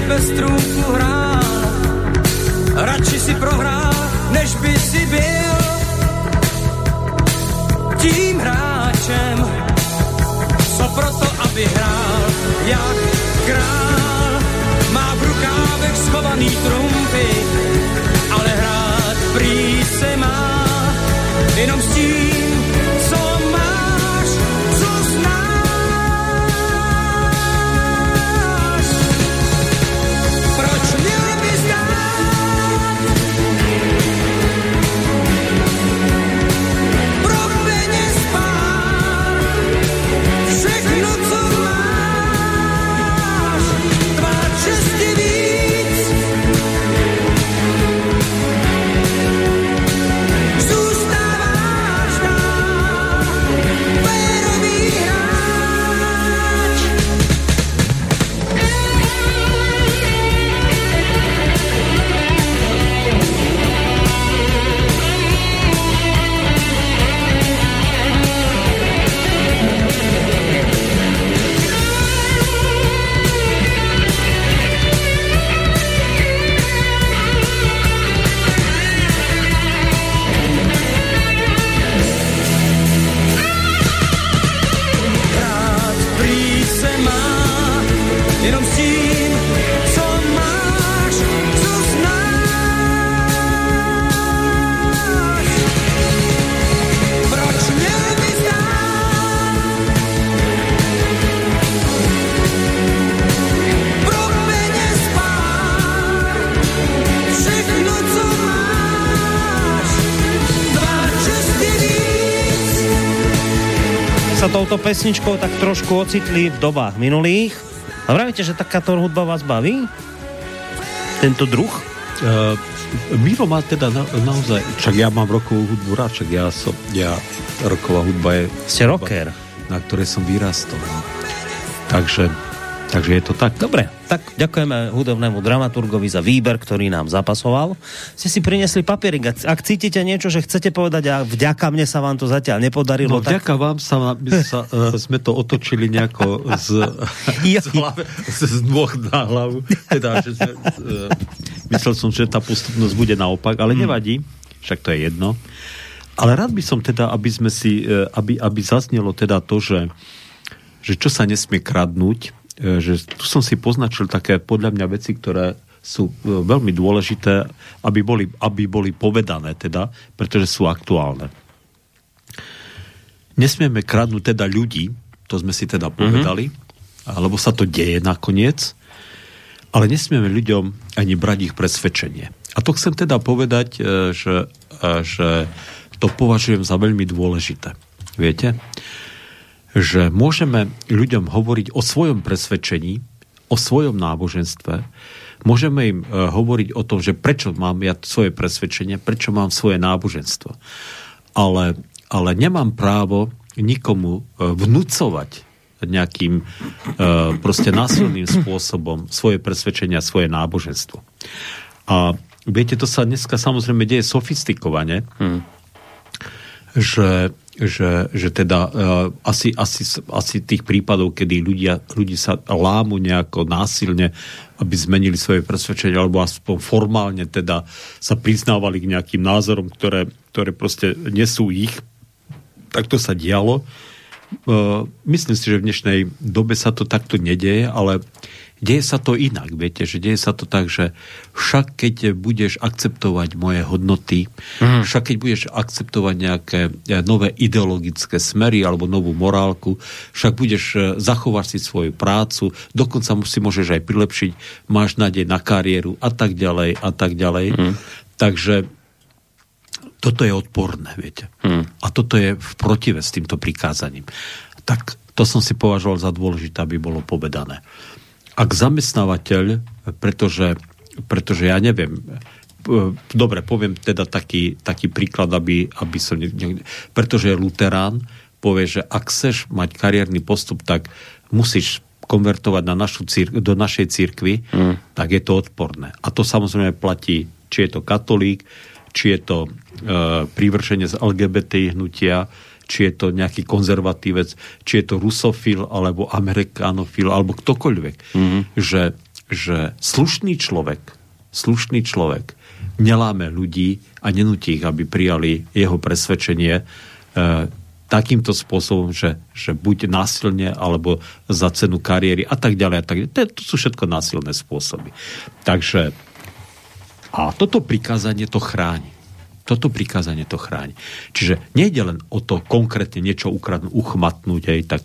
Bez trůku hrál, radši si prohrál, než by si byl tím hráčem, co proto, aby hrál jak král. Má v rukávech schovaný trumpy, ale hrát prý se má. Jenom s tím, sa touto pesničkou tak trošku ocitli v dobách minulých. A vravíte, že takáto hudba vás baví? Tento druh? Uh, Miro má teda na, naozaj, čak ja mám rokovú hudbu rád, čak ja som, ja, roková hudba je... Ste rocker. Na ktorej som vyrastol. Takže, takže je to tak. Dobre, tak ďakujeme hudobnému dramaturgovi za výber, ktorý nám zapasoval. Ste si priniesli papierik. Ak- Ak cítite niečo, že chcete povedať a vďaka mne sa vám to zatiaľ nepodarilo, No tak vďaka vám sa, my sa uh, sme to otočili nejako z, z, hlave, z, dvoch na hlavu. Teda, že sme, uh, myslel som, že tá postupnosť bude naopak, ale nevadí, však to je jedno. Ale rád by som teda, aby sme si, uh, aby, aby zaznelo teda to, že, že čo sa nesmie kradnúť, že tu som si poznačil také podľa mňa veci, ktoré sú uh, veľmi dôležité, aby boli, aby boli povedané teda, pretože sú aktuálne. Nesmieme kradnúť teda ľudí, to sme si teda povedali, mm-hmm. lebo sa to deje nakoniec, ale nesmieme ľuďom ani brať ich presvedčenie. A to chcem teda povedať, e, že, e, že to považujem za veľmi dôležité. Viete? Že môžeme ľuďom hovoriť o svojom presvedčení, o svojom náboženstve, môžeme im e, hovoriť o tom, že prečo mám ja svoje presvedčenie, prečo mám svoje náboženstvo. Ale, ale nemám právo nikomu e, vnúcovať nejakým e, proste násilným spôsobom svoje presvedčenia, svoje náboženstvo. A viete, to sa dneska samozrejme deje sofistikovane, Hm. že, že, že teda uh, asi, asi, asi tých prípadov, kedy ľudia, ľudí sa lámu nejako násilne, aby zmenili svoje presvedčenie, alebo aspoň formálne teda sa priznávali k nejakým názorom, ktoré, ktoré proste nie sú ich, tak to sa dialo. Uh, myslím si, že v dnešnej dobe sa to takto nedeje, ale deje sa to inak, viete, že deje sa to tak, že však keď budeš akceptovať moje hodnoty, mm. však keď budeš akceptovať nejaké eh, nové ideologické smery alebo novú morálku, však budeš eh, zachovať si svoju prácu, dokonca si môžeš aj prilepšiť, máš nádej na kariéru a tak ďalej a tak ďalej. Mm. Takže toto je odporné, viete. Hmm. A toto je v protive s týmto prikázaním. Tak to som si považoval za dôležité, aby bolo povedané. Ak zamestnávateľ, pretože, pretože ja neviem, dobre, poviem teda taký, taký príklad, aby, aby som... Ne, pretože luterán, povie, že ak chceš mať kariérny postup, tak musíš konvertovať na našu cír- do našej církvy, mm. tak je to odporné. A to samozrejme platí, či je to katolík, či je to e, prívrženie z LGBT hnutia, či je to nejaký konzervatívec, či je to rusofil, alebo amerikánofil, alebo ktokoľvek. Mm. Že, že slušný človek, slušný človek neláme ľudí a nenutí ich, aby prijali jeho presvedčenie e, takýmto spôsobom, že, že buď násilne, alebo za cenu kariéry a tak ďalej. A tak ďalej. To, to sú všetko násilné spôsoby. Takže a toto prikázanie to chráni. Toto prikázanie to chráni. Čiže nejde len o to konkrétne niečo ukradnúť, uchmatnúť, aj tak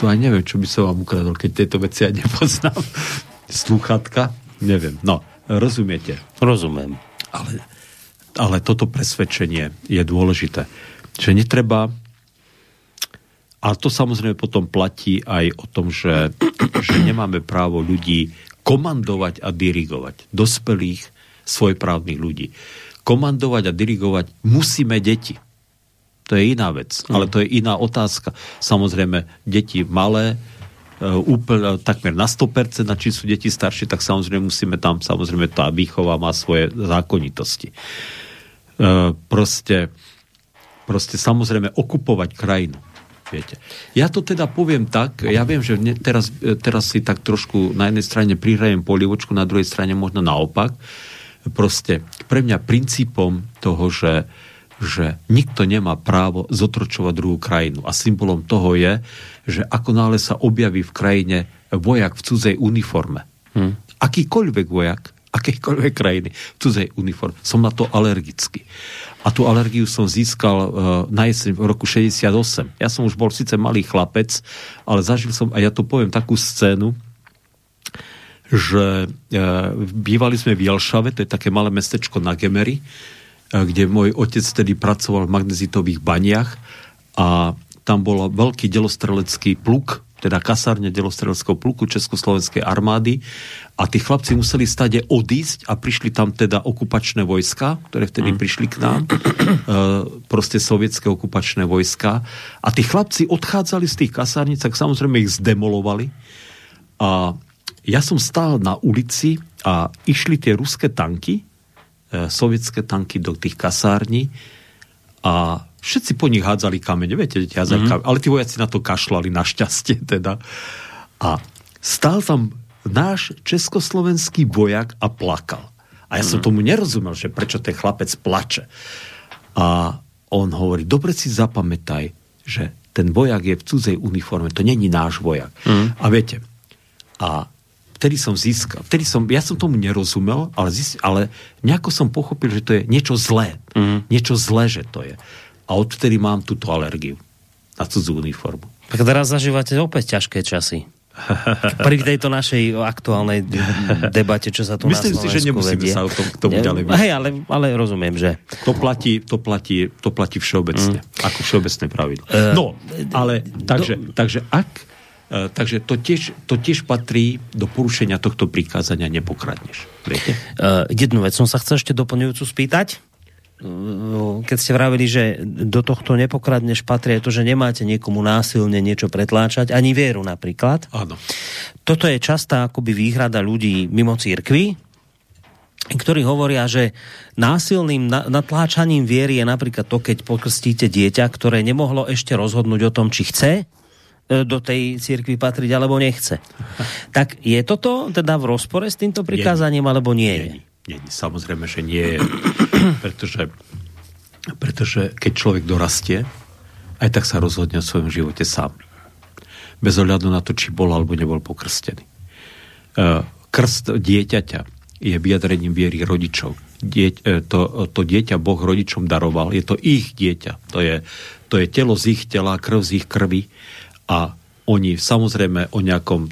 to aj neviem, čo by som vám ukradol, keď tieto veci ja nepoznám. Sluchatka? Neviem. No, rozumiete? Rozumiem. Ale, ale toto presvedčenie je dôležité. Že netreba a to samozrejme potom platí aj o tom, že, že nemáme právo ľudí komandovať a dirigovať. Dospelých, svojprávnych ľudí. Komandovať a dirigovať musíme deti. To je iná vec, ale to je iná otázka. Samozrejme, deti malé, e, úplne, takmer na 100%, a či sú deti staršie, tak samozrejme musíme tam, samozrejme tá výchova má svoje zákonitosti. E, proste, proste samozrejme okupovať krajinu Viete. Ja to teda poviem tak, ja viem, že teraz, teraz si tak trošku na jednej strane prihrajem polievočku, na druhej strane možno naopak. Proste pre mňa princípom toho, že, že nikto nemá právo zotročovať druhú krajinu. A symbolom toho je, že ako náhle sa objaví v krajine vojak v cudzej uniforme, hmm. akýkoľvek vojak, akejkoľvek krajiny v cudzej uniforme, som na to alergický. A tú alergiu som získal uh, na jeseň v roku 68. Ja som už bol síce malý chlapec, ale zažil som, a ja to poviem, takú scénu, že uh, bývali sme v Jelšave, to je také malé mestečko na Gemery, uh, kde môj otec tedy pracoval v magnezitových baniach a tam bol veľký delostrelecký pluk, teda kasárne delostreleckého pluku Československej armády a tí chlapci museli stade odísť a prišli tam teda okupačné vojska, ktoré vtedy mm. prišli k nám, e, proste sovietské okupačné vojska a tí chlapci odchádzali z tých kasárnic, tak samozrejme ich zdemolovali a ja som stál na ulici a išli tie ruské tanky, e, sovietské tanky do tých kasární a všetci po nich hádzali kamene, viete, hádzali mm-hmm. kamene, ale tí vojaci na to kašlali, našťastie teda. A stál tam náš československý vojak a plakal. A ja som mhm. tomu nerozumel, že prečo ten chlapec plače. A on hovorí, dobre si zapamätaj, že ten vojak je v cudzej uniforme, to není náš vojak. Mm. A viete, a vtedy som získal, vtedy som, ja som tomu nerozumel, ale, získal, ale nejako som pochopil, že to je niečo zlé. Mm. Niečo zlé, že to je. A odtedy mám túto alergiu na cudzú uniformu. Tak teraz zažívate opäť ťažké časy. Pri tejto našej aktuálnej debate, čo sa tu Myslím na si, že nemusíme vedie. sa o tom, k tomu ďalej Hej, ale, ale rozumiem, že... To platí, to platí, to platí všeobecne. Mm. Ako všeobecné pravidlo. Uh, no, ale takže, do... takže ak takže to tiež, to tiež patrí do porušenia tohto prikázania nepokradneš. Viete? Uh, jednu vec som sa chcel ešte doplňujúcu spýtať keď ste vravili, že do tohto nepokradneš patrí to, že nemáte niekomu násilne niečo pretláčať, ani vieru napríklad. Áno. Toto je častá akoby výhrada ľudí mimo církvy, ktorí hovoria, že násilným natláčaním viery je napríklad to, keď pokrstíte dieťa, ktoré nemohlo ešte rozhodnúť o tom, či chce e, do tej církvy patriť alebo nechce. Tak je toto teda v rozpore s týmto prikázaním, alebo nie je? Nie, nie, samozrejme, že nie je pretože, pretože keď človek dorastie, aj tak sa rozhodne o svojom živote sám. Bez ohľadu na to, či bol alebo nebol pokrstený. E, krst dieťaťa je vyjadrením viery rodičov. Dieť, e, to, to dieťa Boh rodičom daroval. Je to ich dieťa. To je, to je telo z ich tela, krv z ich krvi a oni samozrejme o nejakom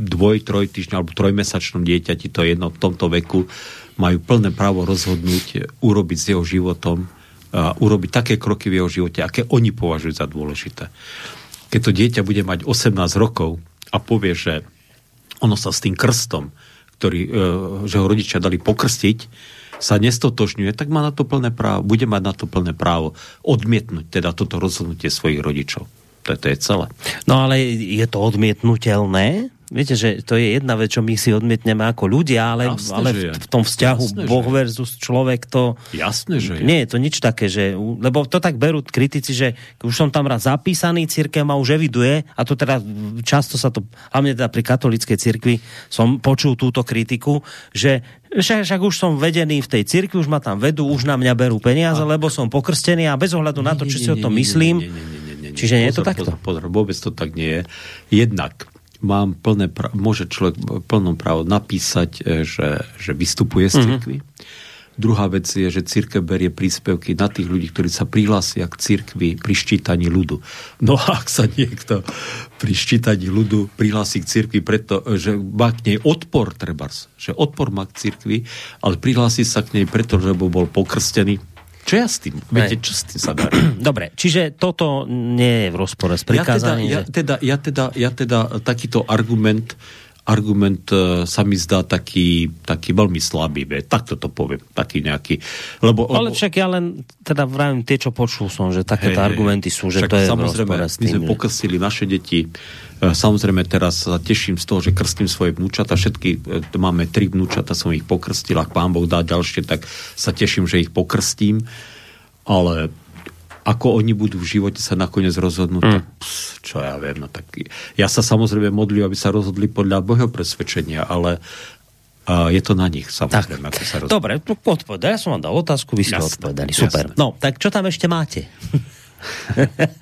dvoj, troj týždňa alebo trojmesačnom dieťati, to je jedno v tomto veku, majú plné právo rozhodnúť, urobiť s jeho životom, a urobiť také kroky v jeho živote, aké oni považujú za dôležité. Keď to dieťa bude mať 18 rokov a povie, že ono sa s tým krstom, ktorý, e, že ho rodičia dali pokrstiť, sa nestotožňuje, tak má na to plné právo, bude mať na to plné právo odmietnúť teda toto rozhodnutie svojich rodičov. To, to je celé. No ale je to odmietnutelné? viete, že to je jedna vec, čo my si odmietneme ako ľudia, ale, Jasné, ale že v, v tom vzťahu Jasné, že Boh je. versus človek to... Jasné, že je. Nie je to nič také, že, lebo to tak berú kritici, že už som tam raz zapísaný, církev ma už eviduje a to teda často sa to, hlavne teda pri katolíckej cirkvi som počul túto kritiku, že však, však už som vedený v tej cirkvi, už ma tam vedú, už na mňa berú peniaze, lebo som pokrstený a bez ohľadu na to, Nie, či nie, si o nie, tom nie, myslím. nie, nie, nie, nie, nie. Čiže nie je to Pozor, takto? Pozor, pozor, vôbec to tak nie je. Jednak mám plné pra- môže človek plnom právo napísať, e, že, že vystupuje Mhm. z cirkvi. Druhá vec je, že církev berie príspevky na tých ľudí, ktorí sa prihlásia k cirkvi pri ščítaní ľudu. No a ak sa niekto pri ščítaní ľudu prihlási k cirkvi preto, že má k nej odpor, trebárs, že odpor má k cirkvi, ale prihlási sa k nej preto, že bol pokrstený, čo ja s tým? Viete, čo s tým sa dá? Dobre, čiže toto nie je v rozpore s prikázaním. Ja teda, ja, teda, ja, teda, ja teda takýto argument argument e, sa mi zdá taký, taký veľmi slabý, vie. takto to poviem, taký nejaký. Lebo, Ale však ja len teda vravím tie, čo počul som, že takéto Hej, argumenty sú, že to je samozrejme, my sme pokrstili naše deti. E, Samozrejme teraz sa teším z toho, že krstím svoje vnúčata. Všetky, e, máme tri vnúčata, som ich pokrstil. Ak pán Boh dá ďalšie, tak sa teším, že ich pokrstím. Ale ako oni budú v živote sa nakoniec rozhodnúť, Mm. tak ps, čo ja viem. No, tak, ja sa samozrejme modlím, aby sa rozhodli podľa Bohého presvedčenia, ale a je to na nich, Tak, samozrejme, ako sa rozhodnú. dobre, tu odpovedaj. Ja som vám dal otázku, vy ste Jasné, odpovedali. jasné. Super. No, tak čo tam ešte máte?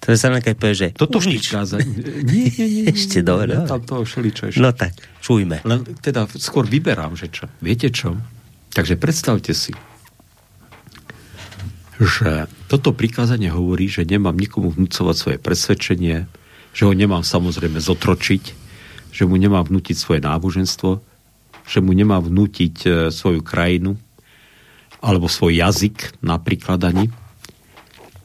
to je sa len keď povie, že Toto už nič. Nie, nie, nie. Ešte dobre, Ja tam toho šeličo ešte. No tak, čujme. Len teda skôr vyberám, že čo. Viete čo? Takže predstavte si, že toto prikázanie hovorí, že nemám nikomu vnúcovať svoje presvedčenie, že ho nemám samozrejme zotročiť, že mu nemám vnútiť svoje náboženstvo, že mu nemám vnútiť e, svoju krajinu alebo svoj jazyk napríklad ani,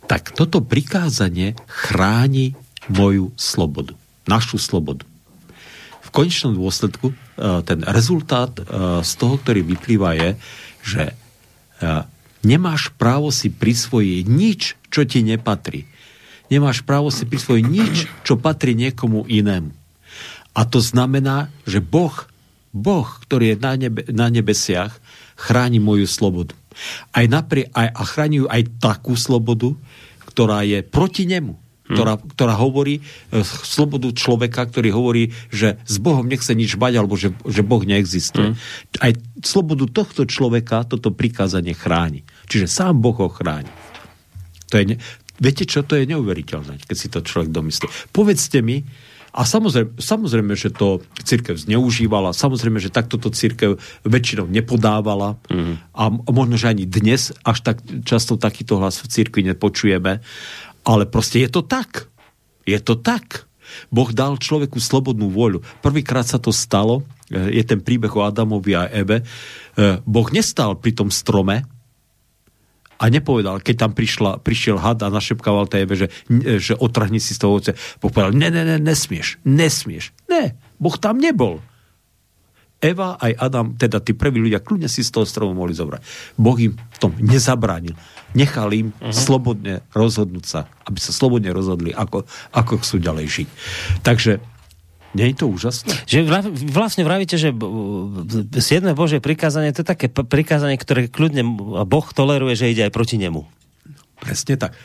tak toto prikázanie chráni moju slobodu, našu slobodu. V konečnom dôsledku e, ten rezultát e, z toho, ktorý vyplýva je, že nemáš právo si prisvojiť nič, čo ti nepatrí. Nemáš právo si prisvojiť nič, čo patrí niekomu inému. A to znamená, že Boh, Boh, ktorý je na, nebe, na nebesiach, chráni moju slobodu. Aj naprie, aj, a chráni ju aj takú slobodu, ktorá je proti nemu ktorá, ktorá hovorí, e, slobodu človeka, ktorý hovorí, že s Bohom nechce nič bať, alebo že, že Boh neexistuje. Aj slobodu tohto človeka toto prikázanie chráni. Čiže sám Boh ho chráni. To je ne... Viete čo, to je neuveriteľné, keď si to človek domyslí. Povedzte mi, a samozrejme, samozrejme, že to církev zneužívala, samozrejme, že takto to církev väčšinou nepodávala mm. a možno, že ani dnes až tak často takýto hlas v církvi nepočujeme, ale proste je to tak. Je to tak. Boh dal človeku slobodnú voľu. Prvýkrát sa to stalo, e, je ten príbeh o Adamovi a Eve. E, Boh nestal pri tom strome, a nepovedal, keď tam prišla, prišiel had a našepkával tej Eve, že, že otrhni si z toho ovoce. Boh povedal, ne, ne, ne, nesmieš, nesmieš. Ne, Boh tam nebol. Eva aj Adam, teda tí prví ľudia, kľudne si z toho stromu mohli zobrať. Boh im v tom nezabránil. Nechal im uh-huh. slobodne rozhodnúť sa, aby sa slobodne rozhodli, ako, ako chcú ďalej žiť. Takže nie je to úžasné? Že vla- vlastne vravíte, že b- b- 7. Božie prikázanie, to je také prikázanie, ktoré kľudne Boh toleruje, že ide aj proti nemu. Presne tak.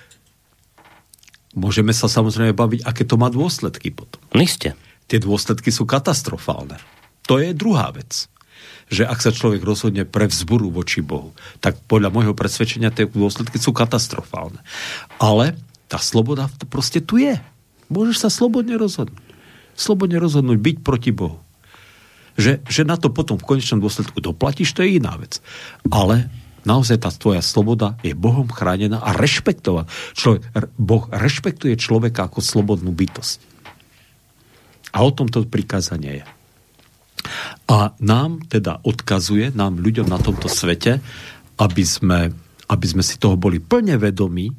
Môžeme sa samozrejme baviť, aké to má dôsledky potom. Niste. tie dôsledky sú katastrofálne. To je druhá vec. Že ak sa človek rozhodne pre vzburu voči Bohu, tak podľa môjho presvedčenia tie dôsledky sú katastrofálne. Ale tá sloboda proste tu je. Môžeš sa slobodne rozhodnúť. Slobodne rozhodnúť byť proti Bohu. Že, že na to potom v konečnom dôsledku doplatíš, to je iná vec. Ale naozaj tá tvoja sloboda je Bohom chránená a rešpektovaná. Človek, boh rešpektuje človeka ako slobodnú bytosť. A o tom to prikázanie je. A nám teda odkazuje, nám ľuďom na tomto svete, aby sme, aby sme si toho boli plne vedomí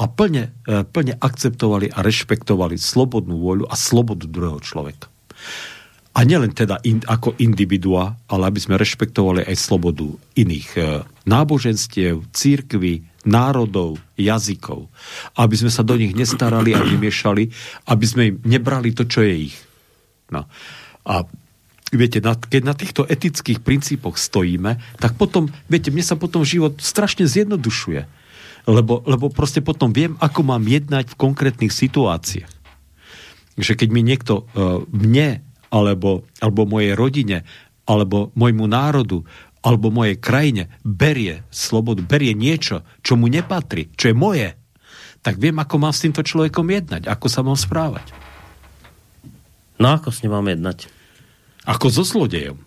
a plne, e, plne akceptovali a rešpektovali slobodnú voľu a slobodu druhého človeka. A nielen teda in, ako individua, ale aby sme rešpektovali aj slobodu iných e, náboženstiev, církvy, národov, jazykov. Aby sme sa do nich nestarali a nemiešali, aby sme im nebrali to, čo je ich. No. A viete, keď na týchto etických princípoch stojíme, tak potom, viete, mne sa potom život strašne zjednodušuje. Lebo, lebo proste potom viem, ako mám jednať v konkrétnych situáciách. Že keď mi niekto, uh, mne, alebo, alebo mojej rodine, alebo môjmu národu, alebo mojej krajine berie slobodu, berie niečo, čo mu nepatrí, čo je moje, tak viem, ako mám s týmto človekom jednať, ako sa mám správať. No ako s ním mám jednať? Ako so zlodejom.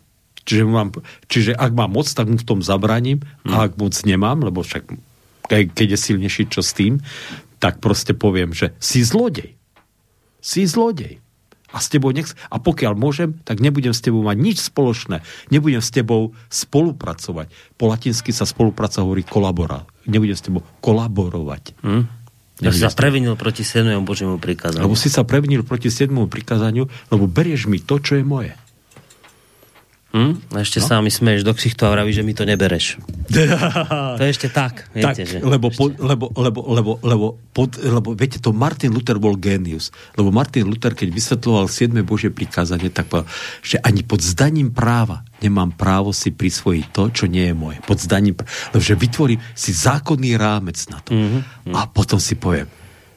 Čiže, mám, čiže ak mám moc, tak mu v tom zabraním, hmm. a ak moc nemám, lebo však keď je silnejší, čo s tým, tak proste poviem, že si zlodej. Si zlodej a s tebou nech... A pokiaľ môžem, tak nebudem s tebou mať nič spoločné. Nebudem s tebou spolupracovať. Po latinsky sa spolupráca hovorí kolabora. Nebudem s tebou kolaborovať. Hm? Ja si sa previnil proti 7. Božiemu prikázaniu. Lebo si sa previnil proti 7. prikázaniu, lebo berieš mi to, čo je moje. Hm? A ešte no? sa mi smeješ do ksichtu a vraví, že mi to nebereš. to je ešte tak. Viete, tak že lebo, po, lebo, lebo, lebo, lebo, pod, lebo, viete, to Martin Luther bol genius. Lebo Martin Luther, keď vysvetloval 7. Božie prikázanie, tak povedal, že ani pod zdaním práva nemám právo si prisvojiť to, čo nie je moje. Pod zdaním práva. Lebo že vytvorím si zákonný rámec na to. Mm-hmm. A potom si poviem,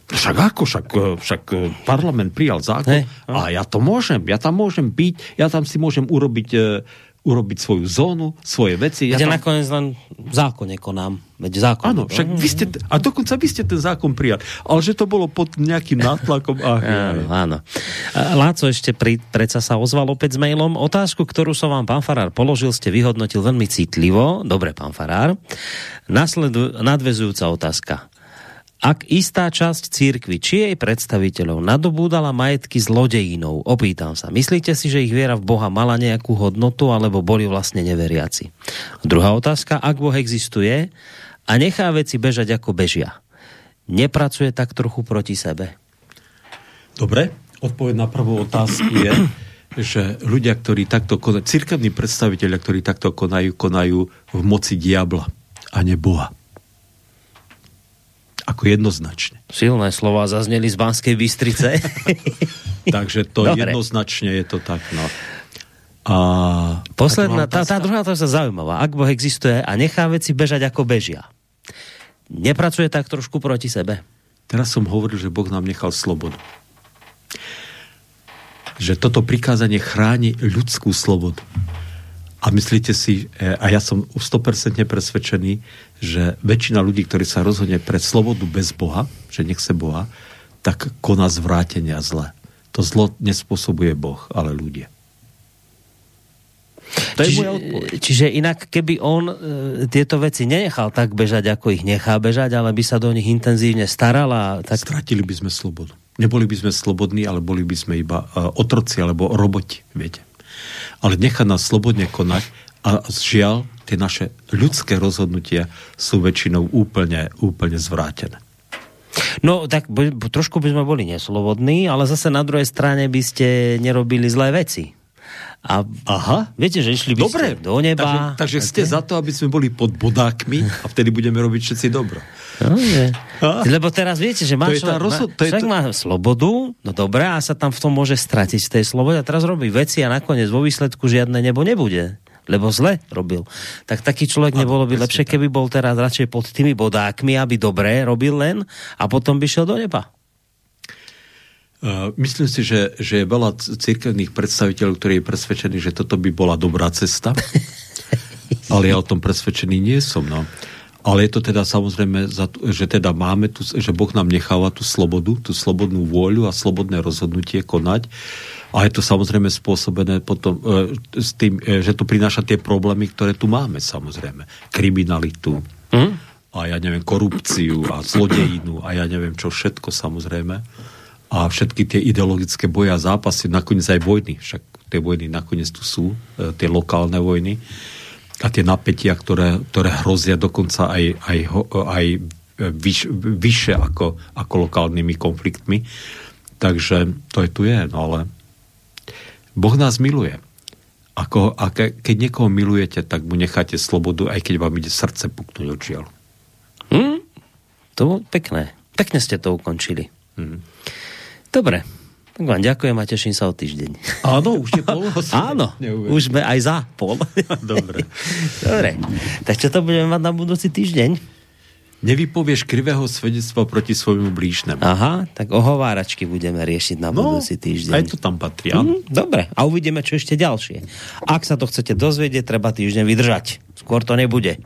však ako, však, však parlament prijal zákon hey, a ja to môžem, ja tam môžem byť, ja tam si môžem urobiť, uh, urobiť svoju zónu, svoje veci. Ja tam... nakoniec len zákon konám. Veď zákon. Áno, však vy ste, a dokonca vy ste ten zákon prijali. Ale že to bolo pod nejakým nátlakom. Ach, áno, áno. Láco ešte pri, predsa sa ozval opäť s mailom. Otázku, ktorú som vám, pán Farár, položil, ste vyhodnotil veľmi citlivo. Dobre, pán Farár. Nasledu, nadvezujúca otázka. Ak istá časť církvy, či jej predstaviteľov nadobúdala majetky zlodejinou, opýtam sa, myslíte si, že ich viera v Boha mala nejakú hodnotu, alebo boli vlastne neveriaci? Druhá otázka, ak Boh existuje a nechá veci bežať ako bežia, nepracuje tak trochu proti sebe? Dobre, odpoveď na prvú otázku je, že ľudia, ktorí takto konajú, církevní predstaviteľia, ktorí takto konajú, konajú v moci diabla a ne Boha. Ako jednoznačne. Silné slova zazneli z Banskej Bystrice. Takže to Dobre. jednoznačne je to tak. No. A... Posledná, tá, tá druhá to sa zaujímavá. Ak Boh existuje a nechá veci bežať ako bežia, nepracuje tak trošku proti sebe? Teraz som hovoril, že Boh nám nechal slobodu. Že toto prikázanie chráni ľudskú slobodu. A myslíte si, e, a ja som 100% presvedčený, že väčšina ľudí, ktorí sa rozhodne pre slobodu bez Boha, že nechce Boha, tak koná zvrátenia zle. To zlo nespôsobuje Boh, ale ľudia. To čiže, Čiže inak, keby on e, tieto veci nenechal tak bežať, ako ich nechá bežať, ale by sa do nich intenzívne staral a tak... Stratili by sme slobodu. Neboli by sme slobodní, ale boli by sme iba e, otroci alebo roboti, viete ale nechá nás slobodne konať a žiaľ, tie naše ľudské rozhodnutia sú väčšinou úplne, úplne zvrátené. No tak trošku by sme boli neslobodní, ale zase na druhej strane by ste nerobili zlé veci. A Aha. viete, že išli by Dobre, ste do neba. Takže, takže ste za to, aby sme boli pod bodákmi a vtedy budeme robiť všetci dobro. No, je. Lebo teraz viete, že má, to rozhod- má, človek to... má slobodu, no dobré, a sa tam v tom môže stratiť z tej slobody a teraz robí veci a nakoniec vo výsledku žiadne nebo nebude lebo zle robil. Tak taký človek a, nebolo by lepšie, keby bol teraz radšej pod tými bodákmi, aby dobre robil len a potom by šiel do neba. Myslím si, že, že je veľa cirkevných predstaviteľov, ktorí je presvedčení, že toto by bola dobrá cesta, ale ja o tom presvedčený nie som. No. Ale je to teda samozrejme, že teda máme tu, že Boh nám necháva tú slobodu, tú slobodnú vôľu a slobodné rozhodnutie konať. A je to samozrejme spôsobené potom e, s tým, e, že to prináša tie problémy, ktoré tu máme samozrejme. Kriminalitu, hm? a ja neviem, korupciu a zlodejinu a ja neviem čo všetko samozrejme a všetky tie ideologické boje a zápasy, nakoniec aj vojny, však tie vojny nakoniec tu sú, e, tie lokálne vojny a tie napätia, ktoré, ktoré hrozia dokonca aj, aj, aj vyš, vyššie ako, ako lokálnymi konfliktmi. Takže to je tu je, no ale Boh nás miluje. Ako, a ke, keď niekoho milujete, tak mu necháte slobodu, aj keď vám ide srdce puknúť očiaľ. Hm? To bolo pekné. Pekne ste to ukončili. Hmm. Dobre, tak vám ďakujem a teším sa o týždeň. Áno, už je pol. Áno, už sme aj za pol. Dobre. Dobre, tak čo to budeme mať na budúci týždeň? Nevypovieš krivého svedectva proti svojmu blížnemu. Aha, tak ohováračky budeme riešiť na No, budúci týždeň. aj to tam patrí, áno. Mm, dobre, a uvidíme, čo ešte ďalšie. Ak sa to chcete dozvedieť, treba týždeň vydržať. Skôr to nebude.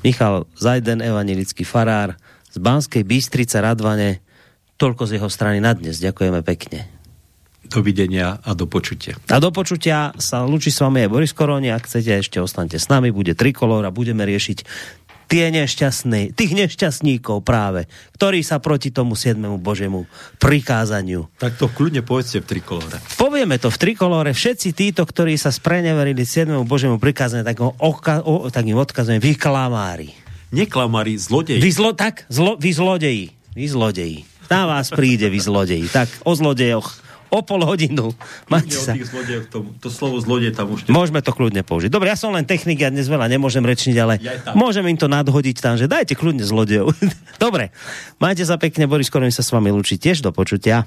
Michal Zajden, evanilický farár z Banskej Bystrice Radvane. Toľko z jeho strany na dnes. Ďakujeme pekne. Dovidenia a do počutia. A do počutia sa lúči s vami aj Boris Koroni. Ak chcete, ešte ostaňte s nami. Bude trikolor a budeme riešiť tie nešťastné, tých nešťastníkov práve, ktorí sa proti tomu 7. Božemu prikázaniu. Tak to kľudne povedzte v trikolore. Povieme to v trikolore. Všetci títo, ktorí sa spreneverili 7. Božemu prikázaniu, tak, ho oka, o, tak im odkazujem, vy klamári. Neklamári, zlodej. Vy, zlo, tak, zlo, vy zlodeji. Vy zlodeji. Na vás príde, vy zlodeji. Tak, o zlodejoch o pol hodinu. Máte sa. Zlodej, to, to slovo zlodej tam už... Môžeme to kľudne použiť. Dobre, ja som len technik, ja dnes veľa nemôžem rečniť, ale môžem im to nadhodiť tam, že dajte kľudne zlodejov. Dobre, majte sa pekne, Boris Korun sa s vami lúči tiež do počutia.